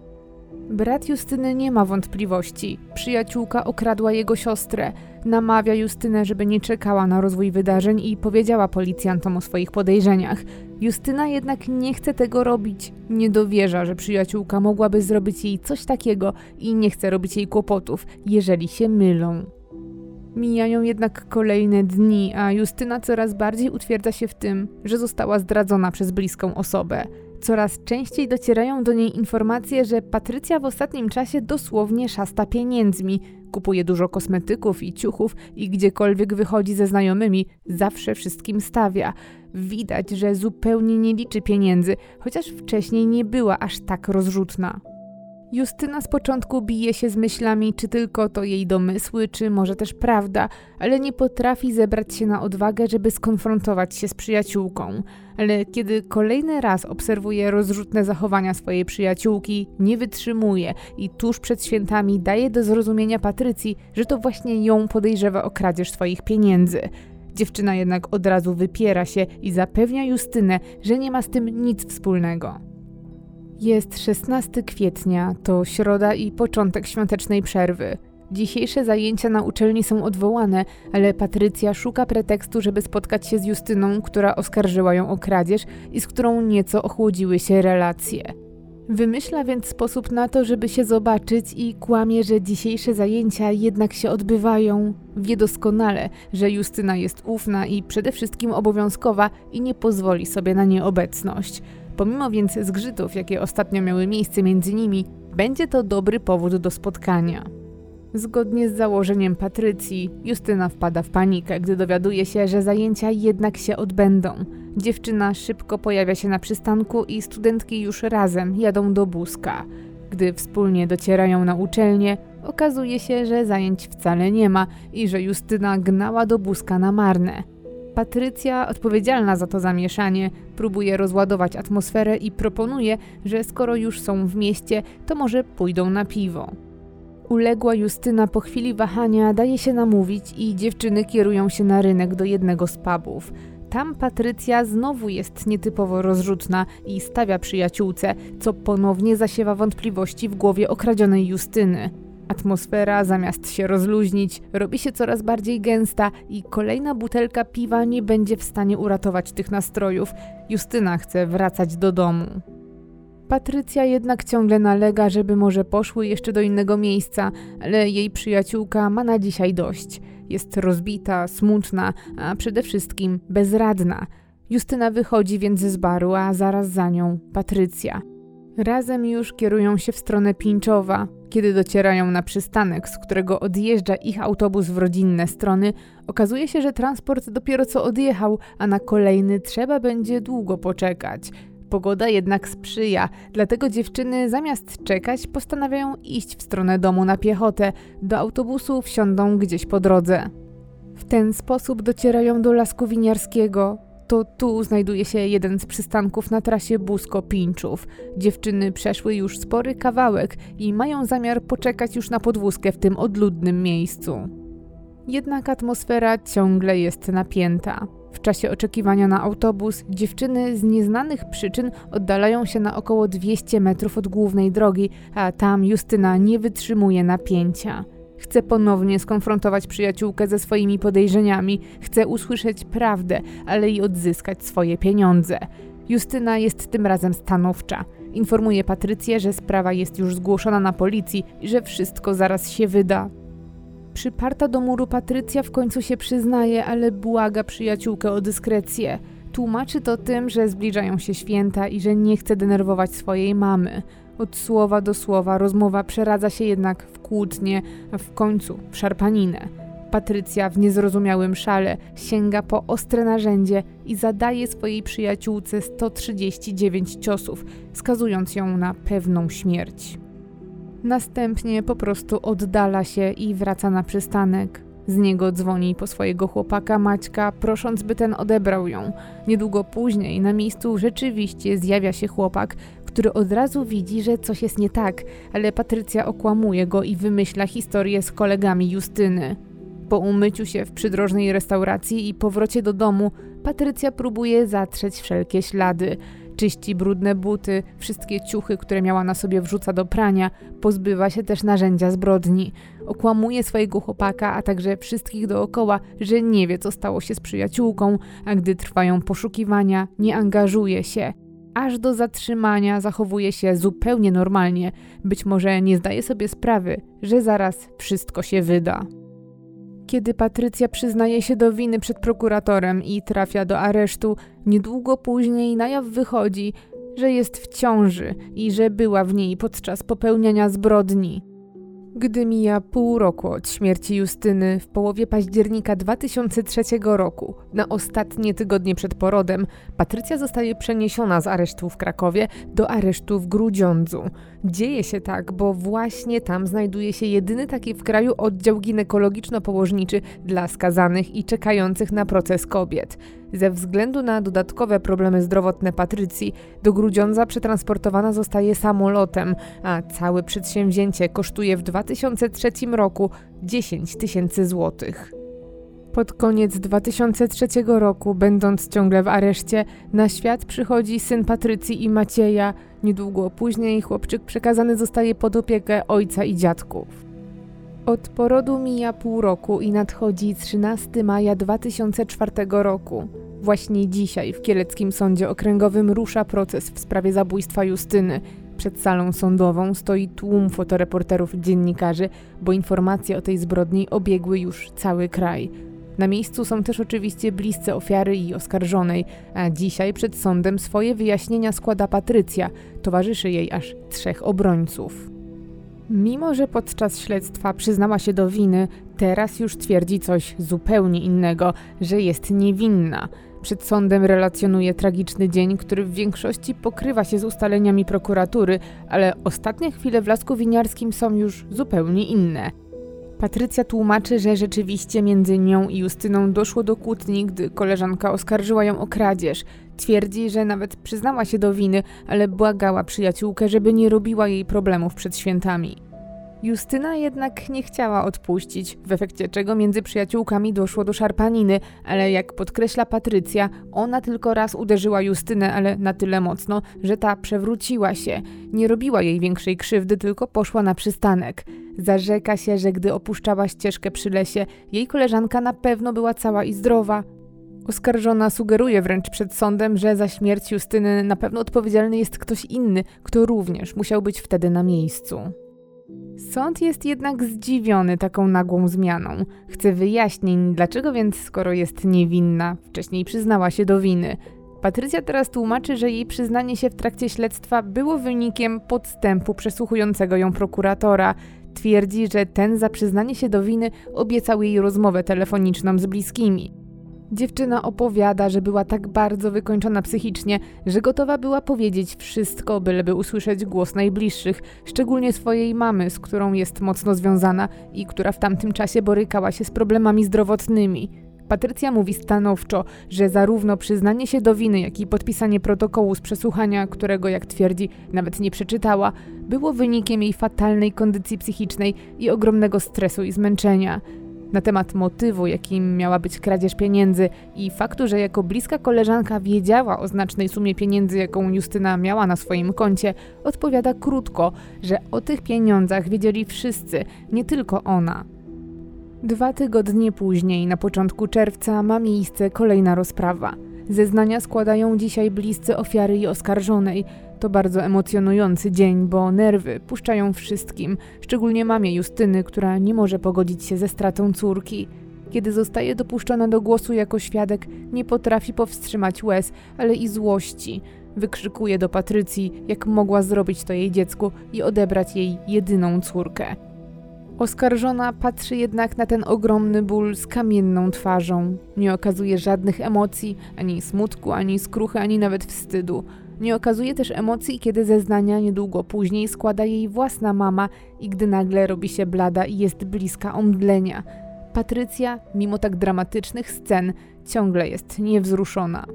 Brat Justyny nie ma wątpliwości. Przyjaciółka okradła jego siostrę. Namawia Justynę, żeby nie czekała na rozwój wydarzeń i powiedziała policjantom o swoich podejrzeniach. Justyna jednak nie chce tego robić. Nie dowierza, że przyjaciółka mogłaby zrobić jej coś takiego i nie chce robić jej kłopotów, jeżeli się mylą. Mijają jednak kolejne dni, a Justyna coraz bardziej utwierdza się w tym, że została zdradzona przez bliską osobę. Coraz częściej docierają do niej informacje, że Patrycja w ostatnim czasie dosłownie szasta pieniędzmi, kupuje dużo kosmetyków i ciuchów i gdziekolwiek wychodzi ze znajomymi, zawsze wszystkim stawia. Widać, że zupełnie nie liczy pieniędzy, chociaż wcześniej nie była aż tak rozrzutna. Justyna z początku bije się z myślami, czy tylko to jej domysły, czy może też prawda, ale nie potrafi zebrać się na odwagę, żeby skonfrontować się z przyjaciółką. Ale kiedy kolejny raz obserwuje rozrzutne zachowania swojej przyjaciółki, nie wytrzymuje i tuż przed świętami daje do zrozumienia Patrycji, że to właśnie ją podejrzewa o kradzież swoich pieniędzy. Dziewczyna jednak od razu wypiera się i zapewnia Justynę, że nie ma z tym nic wspólnego. Jest 16 kwietnia, to środa i początek świątecznej przerwy. Dzisiejsze zajęcia na uczelni są odwołane, ale Patrycja szuka pretekstu, żeby spotkać się z Justyną, która oskarżyła ją o kradzież i z którą nieco ochłodziły się relacje. Wymyśla więc sposób na to, żeby się zobaczyć i kłamie, że dzisiejsze zajęcia jednak się odbywają. Wie doskonale, że Justyna jest ufna i przede wszystkim obowiązkowa i nie pozwoli sobie na nieobecność. Pomimo więc zgrzytów, jakie ostatnio miały miejsce między nimi, będzie to dobry powód do spotkania. Zgodnie z założeniem Patrycji, Justyna wpada w panikę, gdy dowiaduje się, że zajęcia jednak się odbędą. Dziewczyna szybko pojawia się na przystanku i studentki już razem jadą do Buzka. Gdy wspólnie docierają na uczelnię, okazuje się, że zajęć wcale nie ma i że Justyna gnała do Buzka na marne. Patrycja, odpowiedzialna za to zamieszanie, próbuje rozładować atmosferę i proponuje, że skoro już są w mieście, to może pójdą na piwo. Uległa Justyna po chwili wahania daje się namówić i dziewczyny kierują się na rynek do jednego z pubów. Tam Patrycja znowu jest nietypowo rozrzutna i stawia przyjaciółce, co ponownie zasiewa wątpliwości w głowie okradzionej Justyny. Atmosfera zamiast się rozluźnić, robi się coraz bardziej gęsta i kolejna butelka piwa nie będzie w stanie uratować tych nastrojów. Justyna chce wracać do domu. Patrycja jednak ciągle nalega, żeby może poszły jeszcze do innego miejsca, ale jej przyjaciółka ma na dzisiaj dość. Jest rozbita, smutna, a przede wszystkim bezradna. Justyna wychodzi więc z baru, a zaraz za nią Patrycja. Razem już kierują się w stronę Pińczowa. Kiedy docierają na przystanek, z którego odjeżdża ich autobus w rodzinne strony, okazuje się, że transport dopiero co odjechał, a na kolejny trzeba będzie długo poczekać. Pogoda jednak sprzyja, dlatego dziewczyny zamiast czekać postanawiają iść w stronę domu na piechotę. Do autobusu wsiądą gdzieś po drodze. W ten sposób docierają do lasku winiarskiego. To tu znajduje się jeden z przystanków na trasie Busko-Pinczów. Dziewczyny przeszły już spory kawałek i mają zamiar poczekać już na podwózkę w tym odludnym miejscu. Jednak atmosfera ciągle jest napięta. W czasie oczekiwania na autobus dziewczyny z nieznanych przyczyn oddalają się na około 200 metrów od głównej drogi, a tam Justyna nie wytrzymuje napięcia. Chce ponownie skonfrontować przyjaciółkę ze swoimi podejrzeniami, chce usłyszeć prawdę, ale i odzyskać swoje pieniądze. Justyna jest tym razem stanowcza. Informuje Patrycję, że sprawa jest już zgłoszona na policji i że wszystko zaraz się wyda. Przyparta do muru Patrycja w końcu się przyznaje, ale błaga przyjaciółkę o dyskrecję. Tłumaczy to tym, że zbliżają się święta i że nie chce denerwować swojej mamy. Od słowa do słowa rozmowa przeradza się jednak w kłótnie, a w końcu w szarpaninę. Patrycja w niezrozumiałym szale sięga po ostre narzędzie i zadaje swojej przyjaciółce 139 ciosów, skazując ją na pewną śmierć. Następnie po prostu oddala się i wraca na przystanek. Z niego dzwoni po swojego chłopaka Maćka, prosząc, by ten odebrał ją. Niedługo później na miejscu rzeczywiście zjawia się chłopak, który od razu widzi, że coś jest nie tak, ale Patrycja okłamuje go i wymyśla historię z kolegami Justyny. Po umyciu się w przydrożnej restauracji i powrocie do domu, Patrycja próbuje zatrzeć wszelkie ślady. Czyści brudne buty, wszystkie ciuchy, które miała na sobie wrzuca do prania, pozbywa się też narzędzia zbrodni. Okłamuje swojego chłopaka, a także wszystkich dookoła, że nie wie, co stało się z przyjaciółką, a gdy trwają poszukiwania, nie angażuje się. Aż do zatrzymania zachowuje się zupełnie normalnie, być może nie zdaje sobie sprawy, że zaraz wszystko się wyda. Kiedy Patrycja przyznaje się do winy przed prokuratorem i trafia do aresztu, niedługo później na jaw wychodzi, że jest w ciąży i że była w niej podczas popełniania zbrodni. Gdy mija pół roku od śmierci Justyny, w połowie października 2003 roku, na ostatnie tygodnie przed porodem, Patrycja zostaje przeniesiona z aresztu w Krakowie do aresztu w Grudziądzu. Dzieje się tak, bo właśnie tam znajduje się jedyny taki w kraju oddział ginekologiczno-położniczy dla skazanych i czekających na proces kobiet. Ze względu na dodatkowe problemy zdrowotne Patrycji, do Grudziądza przetransportowana zostaje samolotem, a całe przedsięwzięcie kosztuje w 2003 roku 10 tysięcy złotych. Pod koniec 2003 roku, będąc ciągle w areszcie, na świat przychodzi syn Patrycji i Macieja. Niedługo później chłopczyk przekazany zostaje pod opiekę ojca i dziadków. Od porodu mija pół roku i nadchodzi 13 maja 2004 roku. Właśnie dzisiaj w Kieleckim Sądzie Okręgowym rusza proces w sprawie zabójstwa Justyny. Przed salą sądową stoi tłum fotoreporterów i dziennikarzy, bo informacje o tej zbrodni obiegły już cały kraj. Na miejscu są też oczywiście bliscy ofiary i oskarżonej, a dzisiaj przed sądem swoje wyjaśnienia składa Patrycja, towarzyszy jej aż trzech obrońców. Mimo, że podczas śledztwa przyznała się do winy, teraz już twierdzi coś zupełnie innego, że jest niewinna. Przed sądem relacjonuje tragiczny dzień, który w większości pokrywa się z ustaleniami prokuratury, ale ostatnie chwile w Lasku Winiarskim są już zupełnie inne. Patrycja tłumaczy, że rzeczywiście między nią i Justyną doszło do kłótni, gdy koleżanka oskarżyła ją o kradzież. Twierdzi, że nawet przyznała się do winy, ale błagała przyjaciółkę, żeby nie robiła jej problemów przed świętami. Justyna jednak nie chciała odpuścić, w efekcie czego między przyjaciółkami doszło do szarpaniny, ale jak podkreśla Patrycja, ona tylko raz uderzyła Justynę, ale na tyle mocno, że ta przewróciła się. Nie robiła jej większej krzywdy, tylko poszła na przystanek. Zarzeka się, że gdy opuszczała ścieżkę przy lesie, jej koleżanka na pewno była cała i zdrowa. Oskarżona sugeruje wręcz przed sądem, że za śmierć Justyny na pewno odpowiedzialny jest ktoś inny, kto również musiał być wtedy na miejscu. Sąd jest jednak zdziwiony taką nagłą zmianą. Chce wyjaśnień, dlaczego więc, skoro jest niewinna, wcześniej przyznała się do winy. Patrycja teraz tłumaczy, że jej przyznanie się w trakcie śledztwa było wynikiem podstępu przesłuchującego ją prokuratora. Twierdzi, że ten za przyznanie się do winy obiecał jej rozmowę telefoniczną z bliskimi. Dziewczyna opowiada, że była tak bardzo wykończona psychicznie, że gotowa była powiedzieć wszystko, byleby usłyszeć głos najbliższych, szczególnie swojej mamy, z którą jest mocno związana i która w tamtym czasie borykała się z problemami zdrowotnymi. Patrycja mówi stanowczo, że zarówno przyznanie się do winy, jak i podpisanie protokołu z przesłuchania, którego, jak twierdzi, nawet nie przeczytała, było wynikiem jej fatalnej kondycji psychicznej i ogromnego stresu i zmęczenia na temat motywu, jakim miała być kradzież pieniędzy i faktu, że jako bliska koleżanka wiedziała o znacznej sumie pieniędzy, jaką Justyna miała na swoim koncie, odpowiada krótko, że o tych pieniądzach wiedzieli wszyscy, nie tylko ona. Dwa tygodnie później, na początku czerwca, ma miejsce kolejna rozprawa. Zeznania składają dzisiaj bliscy ofiary i oskarżonej. To bardzo emocjonujący dzień, bo nerwy puszczają wszystkim, szczególnie mamie Justyny, która nie może pogodzić się ze stratą córki. Kiedy zostaje dopuszczona do głosu jako świadek, nie potrafi powstrzymać łez, ale i złości. Wykrzykuje do Patrycji, jak mogła zrobić to jej dziecku i odebrać jej jedyną córkę. Oskarżona patrzy jednak na ten ogromny ból z kamienną twarzą. Nie okazuje żadnych emocji, ani smutku, ani skruchy, ani nawet wstydu. Nie okazuje też emocji, kiedy zeznania niedługo później składa jej własna mama i gdy nagle robi się blada i jest bliska omdlenia. Patrycja, mimo tak dramatycznych scen, ciągle jest niewzruszona.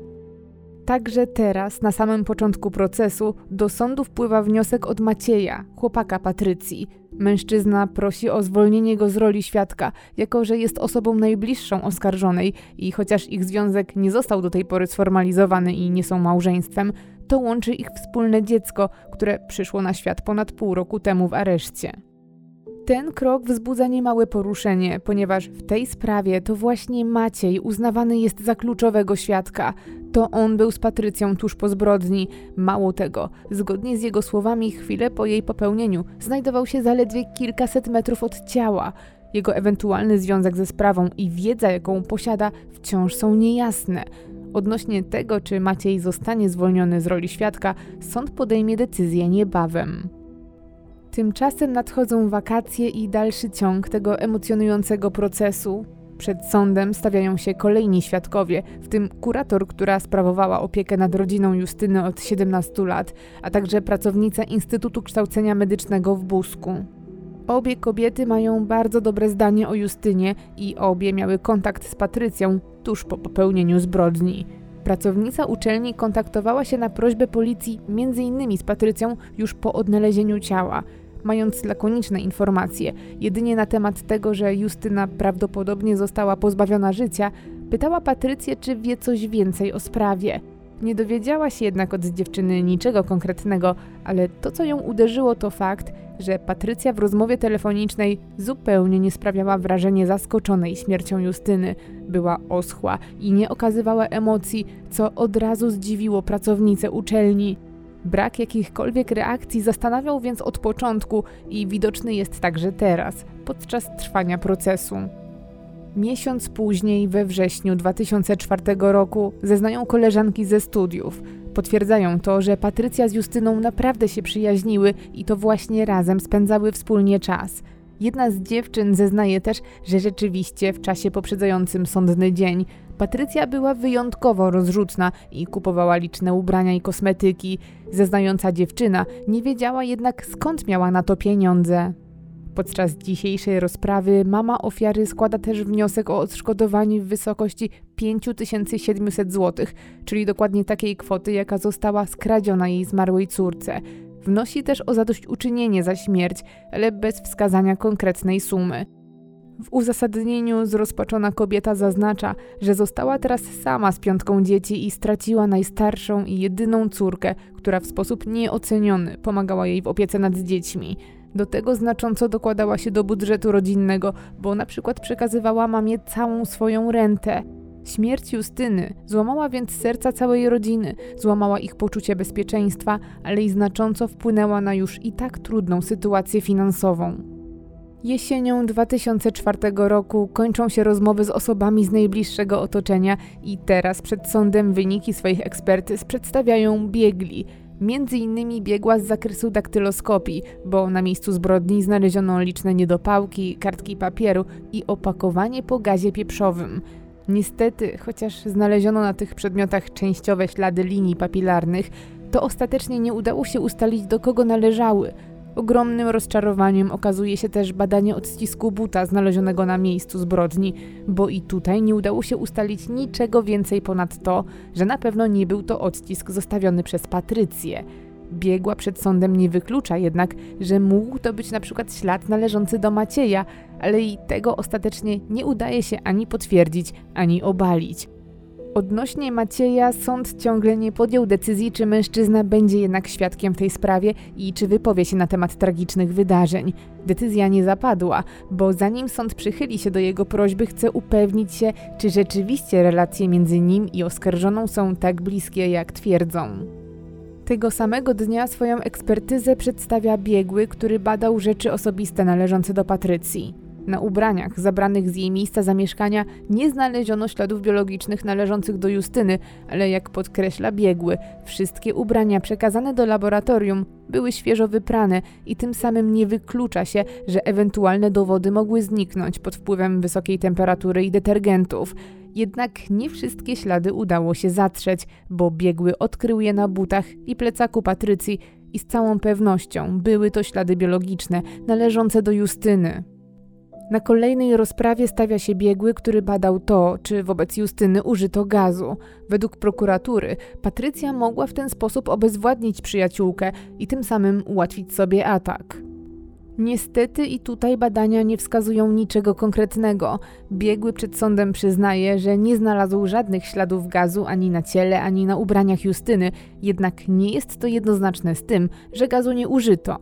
Także teraz, na samym początku procesu, do sądu wpływa wniosek od Macieja, chłopaka Patrycji. Mężczyzna prosi o zwolnienie go z roli świadka, jako że jest osobą najbliższą oskarżonej i chociaż ich związek nie został do tej pory sformalizowany i nie są małżeństwem, to łączy ich wspólne dziecko, które przyszło na świat ponad pół roku temu w areszcie. Ten krok wzbudza niemałe poruszenie, ponieważ w tej sprawie to właśnie Maciej uznawany jest za kluczowego świadka. To on był z Patrycją tuż po zbrodni. Mało tego, zgodnie z jego słowami, chwilę po jej popełnieniu znajdował się zaledwie kilkaset metrów od ciała. Jego ewentualny związek ze sprawą i wiedza, jaką posiada, wciąż są niejasne. Odnośnie tego, czy Maciej zostanie zwolniony z roli świadka, sąd podejmie decyzję niebawem. Tymczasem nadchodzą wakacje i dalszy ciąg tego emocjonującego procesu. Przed sądem stawiają się kolejni świadkowie, w tym kurator, która sprawowała opiekę nad rodziną Justyny od 17 lat, a także pracownica Instytutu Kształcenia Medycznego w Busku. Obie kobiety mają bardzo dobre zdanie o Justynie i obie miały kontakt z Patrycją tuż po popełnieniu zbrodni. Pracownica uczelni kontaktowała się na prośbę policji m.in. z Patrycją już po odnalezieniu ciała mając lakoniczne informacje jedynie na temat tego, że Justyna prawdopodobnie została pozbawiona życia, pytała Patrycję, czy wie coś więcej o sprawie. Nie dowiedziała się jednak od dziewczyny niczego konkretnego, ale to, co ją uderzyło, to fakt, że Patrycja w rozmowie telefonicznej zupełnie nie sprawiała wrażenia zaskoczonej śmiercią Justyny. Była oschła i nie okazywała emocji, co od razu zdziwiło pracownicę uczelni. Brak jakichkolwiek reakcji zastanawiał więc od początku i widoczny jest także teraz, podczas trwania procesu. Miesiąc później, we wrześniu 2004 roku, zeznają koleżanki ze studiów. Potwierdzają to, że Patrycja z Justyną naprawdę się przyjaźniły i to właśnie razem spędzały wspólnie czas. Jedna z dziewczyn zeznaje też, że rzeczywiście w czasie poprzedzającym sądny dzień Patrycja była wyjątkowo rozrzutna i kupowała liczne ubrania i kosmetyki. Zeznająca dziewczyna nie wiedziała jednak skąd miała na to pieniądze. Podczas dzisiejszej rozprawy mama ofiary składa też wniosek o odszkodowanie w wysokości 5700 zł, czyli dokładnie takiej kwoty, jaka została skradziona jej zmarłej córce. Wnosi też o zadośćuczynienie za śmierć, ale bez wskazania konkretnej sumy. W uzasadnieniu zrozpaczona kobieta zaznacza, że została teraz sama z piątką dzieci i straciła najstarszą i jedyną córkę, która w sposób nieoceniony pomagała jej w opiece nad dziećmi. Do tego znacząco dokładała się do budżetu rodzinnego, bo na przykład przekazywała mamie całą swoją rentę. Śmierć Justyny złamała więc serca całej rodziny, złamała ich poczucie bezpieczeństwa, ale i znacząco wpłynęła na już i tak trudną sytuację finansową. Jesienią 2004 roku kończą się rozmowy z osobami z najbliższego otoczenia i teraz przed sądem wyniki swoich ekspertyz przedstawiają biegli. Między innymi biegła z zakresu daktyloskopii, bo na miejscu zbrodni znaleziono liczne niedopałki, kartki papieru i opakowanie po gazie pieprzowym. Niestety, chociaż znaleziono na tych przedmiotach częściowe ślady linii papilarnych, to ostatecznie nie udało się ustalić do kogo należały. Ogromnym rozczarowaniem okazuje się też badanie odcisku buta znalezionego na miejscu zbrodni, bo i tutaj nie udało się ustalić niczego więcej ponad to, że na pewno nie był to odcisk zostawiony przez Patrycję. Biegła przed sądem nie wyklucza jednak, że mógł to być na przykład ślad należący do Macieja, ale i tego ostatecznie nie udaje się ani potwierdzić, ani obalić. Odnośnie Macieja sąd ciągle nie podjął decyzji, czy mężczyzna będzie jednak świadkiem w tej sprawie i czy wypowie się na temat tragicznych wydarzeń. Decyzja nie zapadła, bo zanim sąd przychyli się do jego prośby, chce upewnić się, czy rzeczywiście relacje między nim i oskarżoną są tak bliskie, jak twierdzą. Tego samego dnia swoją ekspertyzę przedstawia biegły, który badał rzeczy osobiste należące do Patrycji. Na ubraniach zabranych z jej miejsca zamieszkania nie znaleziono śladów biologicznych należących do Justyny, ale jak podkreśla biegły, wszystkie ubrania przekazane do laboratorium były świeżo wyprane i tym samym nie wyklucza się, że ewentualne dowody mogły zniknąć pod wpływem wysokiej temperatury i detergentów. Jednak nie wszystkie ślady udało się zatrzeć, bo biegły odkrył je na butach i plecaku Patrycji i z całą pewnością były to ślady biologiczne należące do Justyny. Na kolejnej rozprawie stawia się biegły, który badał to, czy wobec Justyny użyto gazu. Według prokuratury Patrycja mogła w ten sposób obezwładnić przyjaciółkę i tym samym ułatwić sobie atak. Niestety i tutaj badania nie wskazują niczego konkretnego. Biegły przed sądem przyznaje, że nie znalazł żadnych śladów gazu ani na ciele, ani na ubraniach Justyny, jednak nie jest to jednoznaczne z tym, że gazu nie użyto.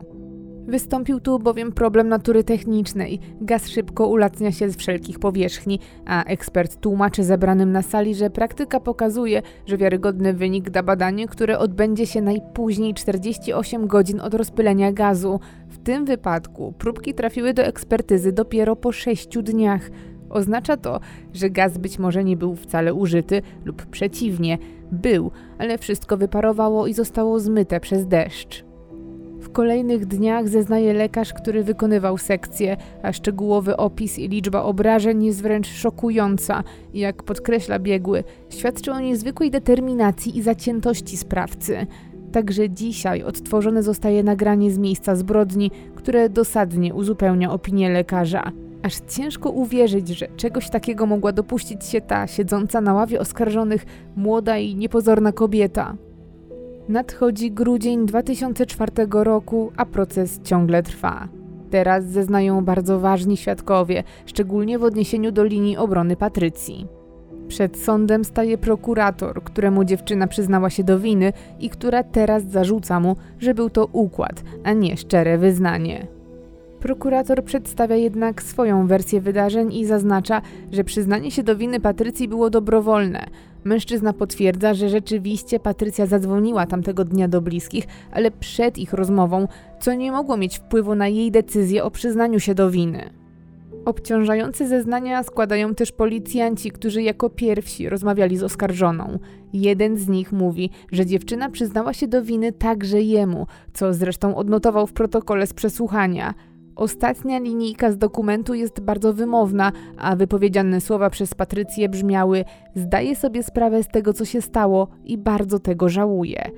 Wystąpił tu bowiem problem natury technicznej. Gaz szybko ulacnia się z wszelkich powierzchni, a ekspert tłumaczy zebranym na sali, że praktyka pokazuje, że wiarygodny wynik da badanie, które odbędzie się najpóźniej 48 godzin od rozpylenia gazu. W tym wypadku próbki trafiły do ekspertyzy dopiero po 6 dniach. Oznacza to, że gaz być może nie był wcale użyty, lub przeciwnie, był, ale wszystko wyparowało i zostało zmyte przez deszcz. W kolejnych dniach zeznaje lekarz, który wykonywał sekcję, a szczegółowy opis i liczba obrażeń jest wręcz szokująca. Jak podkreśla biegły, świadczy o niezwykłej determinacji i zaciętości sprawcy. Także dzisiaj odtworzone zostaje nagranie z miejsca zbrodni, które dosadnie uzupełnia opinię lekarza. Aż ciężko uwierzyć, że czegoś takiego mogła dopuścić się ta siedząca na ławie oskarżonych młoda i niepozorna kobieta. Nadchodzi grudzień 2004 roku, a proces ciągle trwa. Teraz zeznają bardzo ważni świadkowie, szczególnie w odniesieniu do linii obrony Patrycji. Przed sądem staje prokurator, któremu dziewczyna przyznała się do winy i która teraz zarzuca mu, że był to układ, a nie szczere wyznanie. Prokurator przedstawia jednak swoją wersję wydarzeń i zaznacza, że przyznanie się do winy Patrycji było dobrowolne. Mężczyzna potwierdza, że rzeczywiście Patrycja zadzwoniła tamtego dnia do bliskich, ale przed ich rozmową, co nie mogło mieć wpływu na jej decyzję o przyznaniu się do winy. Obciążające zeznania składają też policjanci, którzy jako pierwsi rozmawiali z oskarżoną. Jeden z nich mówi, że dziewczyna przyznała się do winy także jemu, co zresztą odnotował w protokole z przesłuchania. Ostatnia linijka z dokumentu jest bardzo wymowna, a wypowiedziane słowa przez Patrycję brzmiały: Zdaję sobie sprawę z tego, co się stało i bardzo tego żałuję.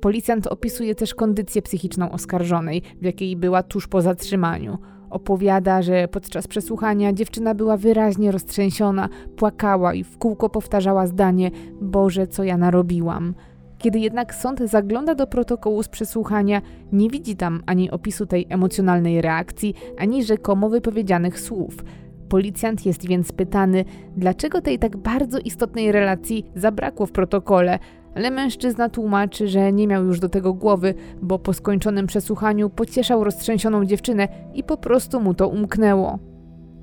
Policjant opisuje też kondycję psychiczną oskarżonej, w jakiej była tuż po zatrzymaniu. Opowiada, że podczas przesłuchania dziewczyna była wyraźnie roztrzęsiona, płakała i w kółko powtarzała zdanie: Boże, co ja narobiłam. Kiedy jednak sąd zagląda do protokołu z przesłuchania, nie widzi tam ani opisu tej emocjonalnej reakcji, ani rzekomo wypowiedzianych słów. Policjant jest więc pytany, dlaczego tej tak bardzo istotnej relacji zabrakło w protokole, ale mężczyzna tłumaczy, że nie miał już do tego głowy, bo po skończonym przesłuchaniu pocieszał roztrzęsioną dziewczynę i po prostu mu to umknęło.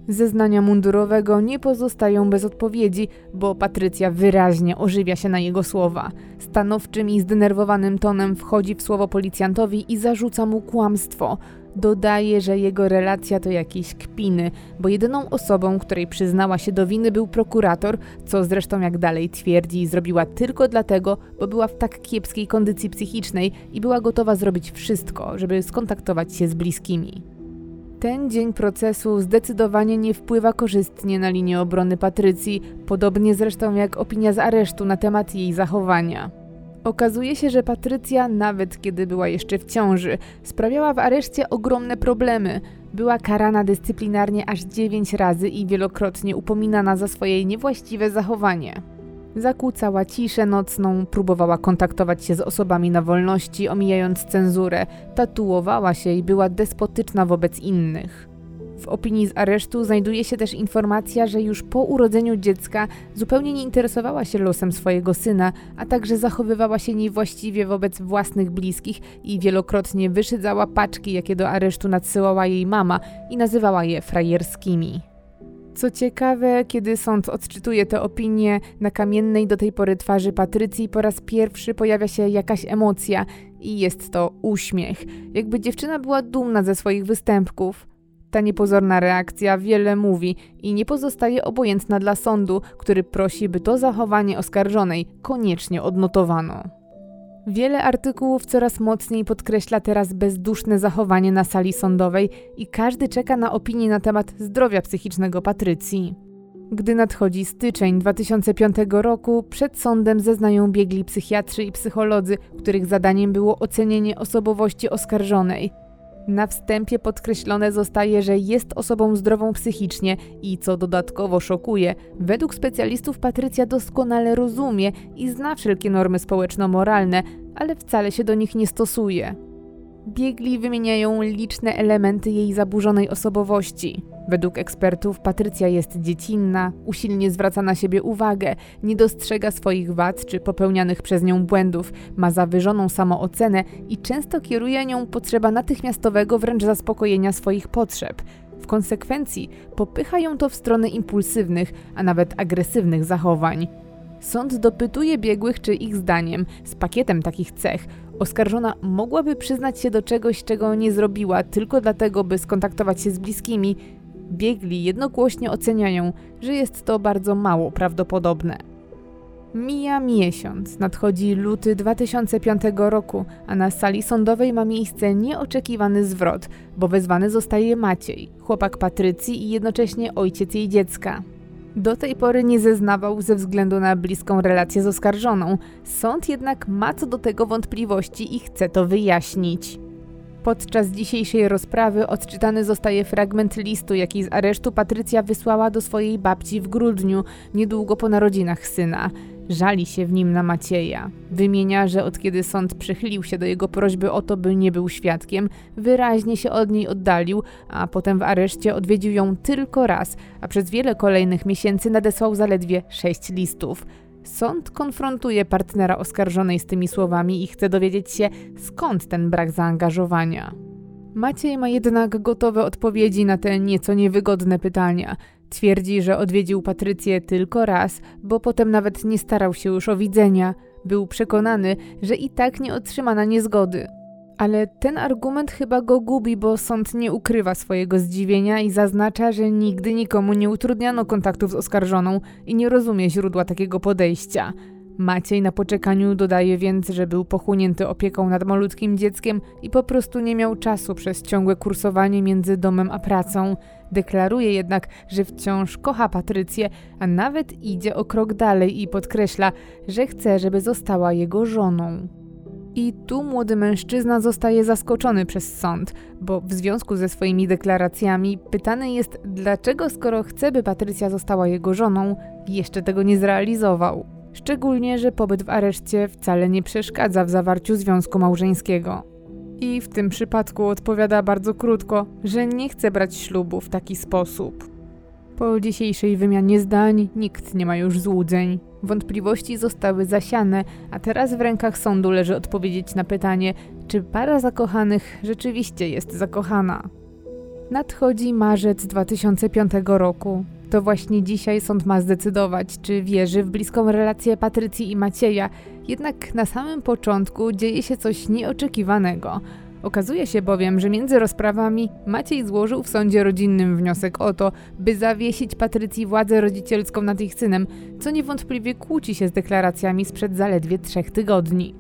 Zeznania mundurowego nie pozostają bez odpowiedzi, bo Patrycja wyraźnie ożywia się na jego słowa. Stanowczym i zdenerwowanym tonem wchodzi w słowo policjantowi i zarzuca mu kłamstwo. Dodaje, że jego relacja to jakieś kpiny, bo jedyną osobą, której przyznała się do winy był prokurator, co zresztą jak dalej twierdzi zrobiła tylko dlatego, bo była w tak kiepskiej kondycji psychicznej i była gotowa zrobić wszystko, żeby skontaktować się z bliskimi. Ten dzień procesu zdecydowanie nie wpływa korzystnie na linię obrony Patrycji, podobnie zresztą jak opinia z aresztu na temat jej zachowania. Okazuje się, że Patrycja, nawet kiedy była jeszcze w ciąży, sprawiała w areszcie ogromne problemy. Była karana dyscyplinarnie aż 9 razy i wielokrotnie upominana za swoje niewłaściwe zachowanie. Zakłócała ciszę nocną, próbowała kontaktować się z osobami na wolności, omijając cenzurę, tatuowała się i była despotyczna wobec innych. W opinii z aresztu znajduje się też informacja, że już po urodzeniu dziecka zupełnie nie interesowała się losem swojego syna, a także zachowywała się niewłaściwie wobec własnych bliskich i wielokrotnie wyszydzała paczki, jakie do aresztu nadsyłała jej mama i nazywała je frajerskimi. Co ciekawe, kiedy sąd odczytuje te opinie, na kamiennej do tej pory twarzy Patrycji po raz pierwszy pojawia się jakaś emocja i jest to uśmiech, jakby dziewczyna była dumna ze swoich występków. Ta niepozorna reakcja wiele mówi i nie pozostaje obojętna dla sądu, który prosi, by to zachowanie oskarżonej koniecznie odnotowano. Wiele artykułów coraz mocniej podkreśla teraz bezduszne zachowanie na sali sądowej i każdy czeka na opinię na temat zdrowia psychicznego Patrycji. Gdy nadchodzi styczeń 2005 roku, przed sądem zeznają biegli psychiatrzy i psycholodzy, których zadaniem było ocenienie osobowości oskarżonej – na wstępie podkreślone zostaje, że jest osobą zdrową psychicznie i co dodatkowo szokuje, według specjalistów Patrycja doskonale rozumie i zna wszelkie normy społeczno-moralne, ale wcale się do nich nie stosuje. Biegli wymieniają liczne elementy jej zaburzonej osobowości. Według ekspertów Patrycja jest dziecinna, usilnie zwraca na siebie uwagę, nie dostrzega swoich wad czy popełnianych przez nią błędów, ma zawyżoną samoocenę i często kieruje nią potrzeba natychmiastowego wręcz zaspokojenia swoich potrzeb. W konsekwencji popycha ją to w stronę impulsywnych, a nawet agresywnych zachowań. Sąd dopytuje biegłych, czy ich zdaniem, z pakietem takich cech, oskarżona mogłaby przyznać się do czegoś, czego nie zrobiła, tylko dlatego, by skontaktować się z bliskimi. Biegli jednogłośnie oceniają, że jest to bardzo mało prawdopodobne. Mija miesiąc, nadchodzi luty 2005 roku, a na sali sądowej ma miejsce nieoczekiwany zwrot, bo wezwany zostaje Maciej, chłopak Patrycji i jednocześnie ojciec jej dziecka. Do tej pory nie zeznawał ze względu na bliską relację z oskarżoną. Sąd jednak ma co do tego wątpliwości i chce to wyjaśnić. Podczas dzisiejszej rozprawy odczytany zostaje fragment listu, jaki z aresztu Patrycja wysłała do swojej babci w grudniu, niedługo po narodzinach syna. Żali się w nim na Macieja. Wymienia, że od kiedy sąd przychylił się do jego prośby o to, by nie był świadkiem, wyraźnie się od niej oddalił, a potem w areszcie odwiedził ją tylko raz, a przez wiele kolejnych miesięcy nadesłał zaledwie sześć listów. Sąd konfrontuje partnera oskarżonej z tymi słowami i chce dowiedzieć się, skąd ten brak zaangażowania. Maciej ma jednak gotowe odpowiedzi na te nieco niewygodne pytania. Twierdzi, że odwiedził Patrycję tylko raz, bo potem nawet nie starał się już o widzenia. Był przekonany, że i tak nie otrzyma na niezgody. Ale ten argument chyba go gubi, bo sąd nie ukrywa swojego zdziwienia i zaznacza, że nigdy nikomu nie utrudniano kontaktów z oskarżoną i nie rozumie źródła takiego podejścia. Maciej na poczekaniu dodaje więc, że był pochłonięty opieką nad malutkim dzieckiem i po prostu nie miał czasu przez ciągłe kursowanie między domem a pracą. Deklaruje jednak, że wciąż kocha Patrycję, a nawet idzie o krok dalej i podkreśla, że chce, żeby została jego żoną. I tu młody mężczyzna zostaje zaskoczony przez sąd, bo w związku ze swoimi deklaracjami pytany jest, dlaczego skoro chce, by Patrycja została jego żoną, jeszcze tego nie zrealizował. Szczególnie, że pobyt w areszcie wcale nie przeszkadza w zawarciu związku małżeńskiego. I w tym przypadku odpowiada bardzo krótko, że nie chce brać ślubu w taki sposób. Po dzisiejszej wymianie zdań nikt nie ma już złudzeń. Wątpliwości zostały zasiane, a teraz w rękach sądu leży odpowiedzieć na pytanie, czy para zakochanych rzeczywiście jest zakochana. Nadchodzi marzec 2005 roku. To właśnie dzisiaj sąd ma zdecydować, czy wierzy w bliską relację Patrycji i Macieja, jednak na samym początku dzieje się coś nieoczekiwanego. Okazuje się bowiem, że między rozprawami Maciej złożył w sądzie rodzinnym wniosek o to, by zawiesić Patrycji władzę rodzicielską nad ich synem, co niewątpliwie kłóci się z deklaracjami sprzed zaledwie trzech tygodni.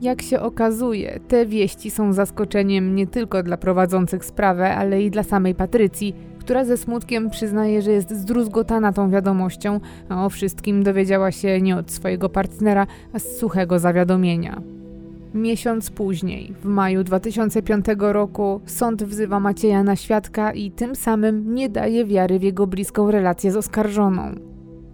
Jak się okazuje, te wieści są zaskoczeniem nie tylko dla prowadzących sprawę, ale i dla samej Patrycji, która ze smutkiem przyznaje, że jest zdruzgotana tą wiadomością, a o wszystkim dowiedziała się nie od swojego partnera, a z suchego zawiadomienia. Miesiąc później, w maju 2005 roku, sąd wzywa Macieja na świadka i tym samym nie daje wiary w jego bliską relację z oskarżoną.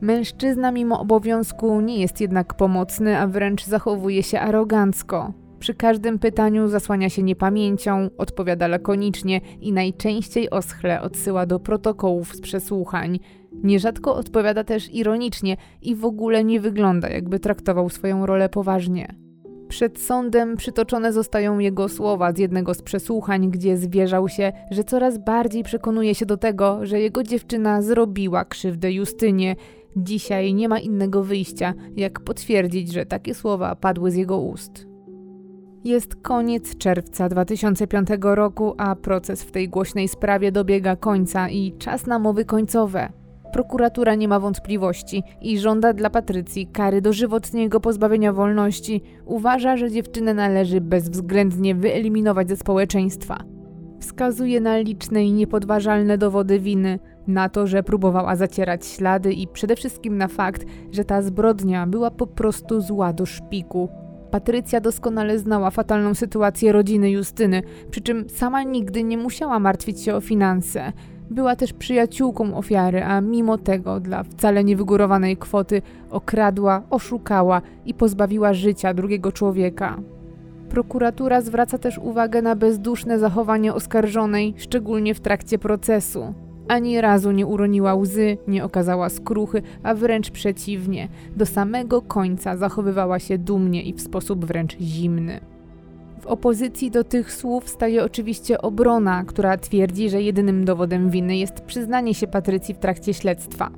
Mężczyzna mimo obowiązku nie jest jednak pomocny, a wręcz zachowuje się arogancko. Przy każdym pytaniu zasłania się niepamięcią, odpowiada lakonicznie i najczęściej oschle odsyła do protokołów z przesłuchań. Nierzadko odpowiada też ironicznie i w ogóle nie wygląda, jakby traktował swoją rolę poważnie. Przed sądem przytoczone zostają jego słowa z jednego z przesłuchań, gdzie zwierzał się, że coraz bardziej przekonuje się do tego, że jego dziewczyna zrobiła krzywdę Justynie. Dzisiaj nie ma innego wyjścia, jak potwierdzić, że takie słowa padły z jego ust. Jest koniec czerwca 2005 roku, a proces w tej głośnej sprawie dobiega końca i czas na mowy końcowe. Prokuratura nie ma wątpliwości i żąda dla Patrycji kary dożywotniego pozbawienia wolności. Uważa, że dziewczynę należy bezwzględnie wyeliminować ze społeczeństwa. Wskazuje na liczne i niepodważalne dowody winy, na to, że próbowała zacierać ślady i przede wszystkim na fakt, że ta zbrodnia była po prostu zła do szpiku. Patrycja doskonale znała fatalną sytuację rodziny Justyny, przy czym sama nigdy nie musiała martwić się o finanse. Była też przyjaciółką ofiary, a mimo tego dla wcale niewygórowanej kwoty okradła, oszukała i pozbawiła życia drugiego człowieka. Prokuratura zwraca też uwagę na bezduszne zachowanie oskarżonej, szczególnie w trakcie procesu. Ani razu nie uroniła łzy, nie okazała skruchy, a wręcz przeciwnie, do samego końca zachowywała się dumnie i w sposób wręcz zimny. W opozycji do tych słów staje oczywiście obrona, która twierdzi, że jedynym dowodem winy jest przyznanie się Patrycji w trakcie śledztwa.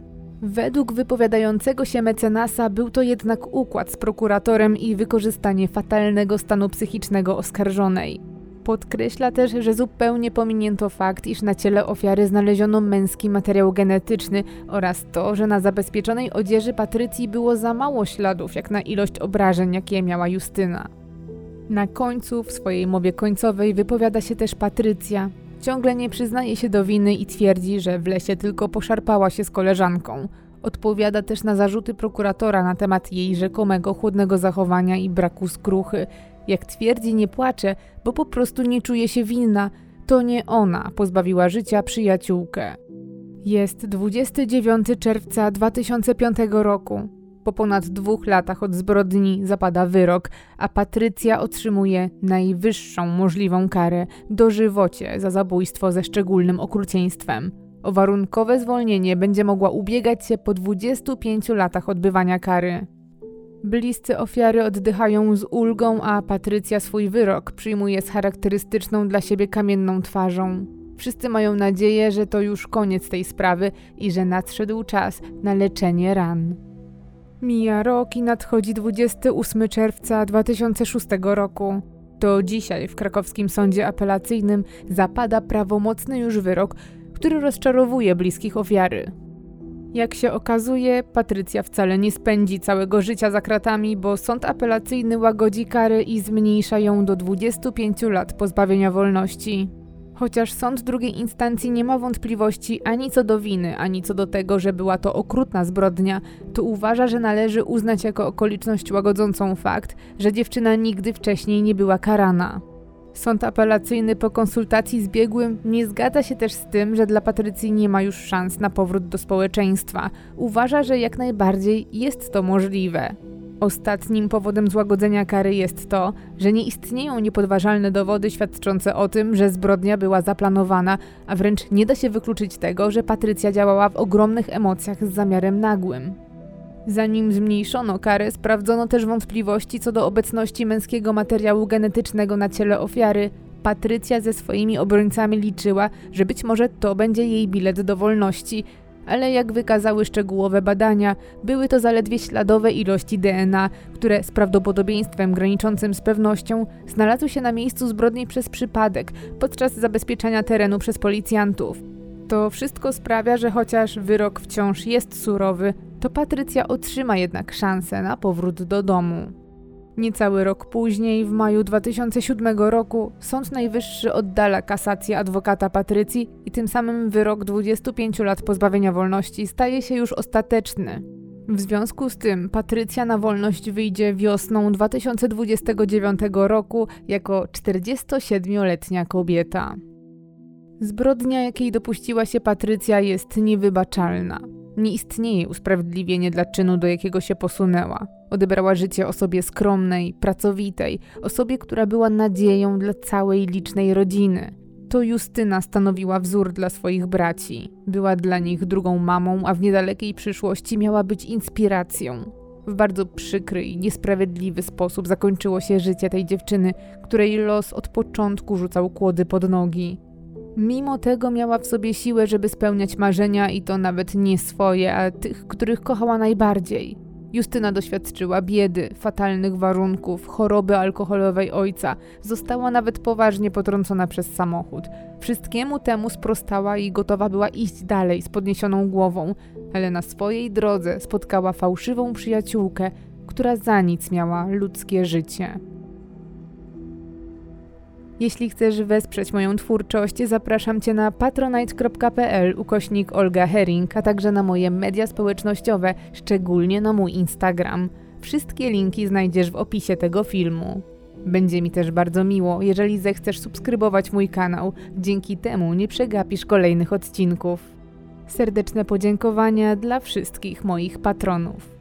Według wypowiadającego się mecenasa był to jednak układ z prokuratorem i wykorzystanie fatalnego stanu psychicznego oskarżonej. Podkreśla też, że zupełnie pominięto fakt, iż na ciele ofiary znaleziono męski materiał genetyczny oraz to, że na zabezpieczonej odzieży Patrycji było za mało śladów, jak na ilość obrażeń, jakie miała Justyna. Na końcu, w swojej mowie końcowej, wypowiada się też Patrycja. Ciągle nie przyznaje się do winy i twierdzi, że w lesie tylko poszarpała się z koleżanką. Odpowiada też na zarzuty prokuratora na temat jej rzekomego chłodnego zachowania i braku skruchy. Jak twierdzi, nie płacze, bo po prostu nie czuje się winna. To nie ona pozbawiła życia przyjaciółkę. Jest 29 czerwca 2005 roku. Po ponad dwóch latach od zbrodni zapada wyrok, a Patrycja otrzymuje najwyższą możliwą karę dożywocie za zabójstwo ze szczególnym okrucieństwem. O warunkowe zwolnienie będzie mogła ubiegać się po 25 latach odbywania kary. Bliscy ofiary oddychają z ulgą, a Patrycja swój wyrok przyjmuje z charakterystyczną dla siebie kamienną twarzą. Wszyscy mają nadzieję, że to już koniec tej sprawy i że nadszedł czas na leczenie ran. Mija rok i nadchodzi 28 czerwca 2006 roku. To dzisiaj w krakowskim sądzie apelacyjnym zapada prawomocny już wyrok, który rozczarowuje bliskich ofiary. Jak się okazuje, Patrycja wcale nie spędzi całego życia za kratami, bo sąd apelacyjny łagodzi kary i zmniejsza ją do 25 lat pozbawienia wolności. Chociaż sąd drugiej instancji nie ma wątpliwości ani co do winy, ani co do tego, że była to okrutna zbrodnia, to uważa, że należy uznać jako okoliczność łagodzącą fakt, że dziewczyna nigdy wcześniej nie była karana. Sąd apelacyjny po konsultacji z biegłym nie zgadza się też z tym, że dla Patrycji nie ma już szans na powrót do społeczeństwa. Uważa, że jak najbardziej jest to możliwe. Ostatnim powodem złagodzenia kary jest to, że nie istnieją niepodważalne dowody świadczące o tym, że zbrodnia była zaplanowana, a wręcz nie da się wykluczyć tego, że Patrycja działała w ogromnych emocjach z zamiarem nagłym. Zanim zmniejszono karę, sprawdzono też wątpliwości co do obecności męskiego materiału genetycznego na ciele ofiary. Patrycja ze swoimi obrońcami liczyła, że być może to będzie jej bilet do wolności, ale jak wykazały szczegółowe badania, były to zaledwie śladowe ilości DNA, które z prawdopodobieństwem graniczącym z pewnością znalazły się na miejscu zbrodni przez przypadek podczas zabezpieczania terenu przez policjantów. To wszystko sprawia, że chociaż wyrok wciąż jest surowy, to Patrycja otrzyma jednak szansę na powrót do domu. Niecały rok później, w maju 2007 roku, Sąd Najwyższy oddala kasację adwokata Patrycji i tym samym wyrok 25 lat pozbawienia wolności staje się już ostateczny. W związku z tym Patrycja na wolność wyjdzie wiosną 2029 roku jako 47-letnia kobieta. Zbrodnia, jakiej dopuściła się Patrycja, jest niewybaczalna. Nie istnieje usprawiedliwienie dla czynu, do jakiego się posunęła. Odebrała życie osobie skromnej, pracowitej, osobie, która była nadzieją dla całej licznej rodziny. To Justyna stanowiła wzór dla swoich braci. Była dla nich drugą mamą, a w niedalekiej przyszłości miała być inspiracją. W bardzo przykry i niesprawiedliwy sposób zakończyło się życie tej dziewczyny, której los od początku rzucał kłody pod nogi. Mimo tego miała w sobie siłę, żeby spełniać marzenia i to nawet nie swoje, a tych, których kochała najbardziej. Justyna doświadczyła biedy, fatalnych warunków, choroby alkoholowej ojca, została nawet poważnie potrącona przez samochód. Wszystkiemu temu sprostała i gotowa była iść dalej z podniesioną głową, ale na swojej drodze spotkała fałszywą przyjaciółkę, która za nic miała ludzkie życie. Jeśli chcesz wesprzeć moją twórczość, zapraszam Cię na patronite.pl ukośnik Olga Herring, a także na moje media społecznościowe, szczególnie na mój Instagram. Wszystkie linki znajdziesz w opisie tego filmu. Będzie mi też bardzo miło, jeżeli zechcesz subskrybować mój kanał. Dzięki temu nie przegapisz kolejnych odcinków. Serdeczne podziękowania dla wszystkich moich patronów.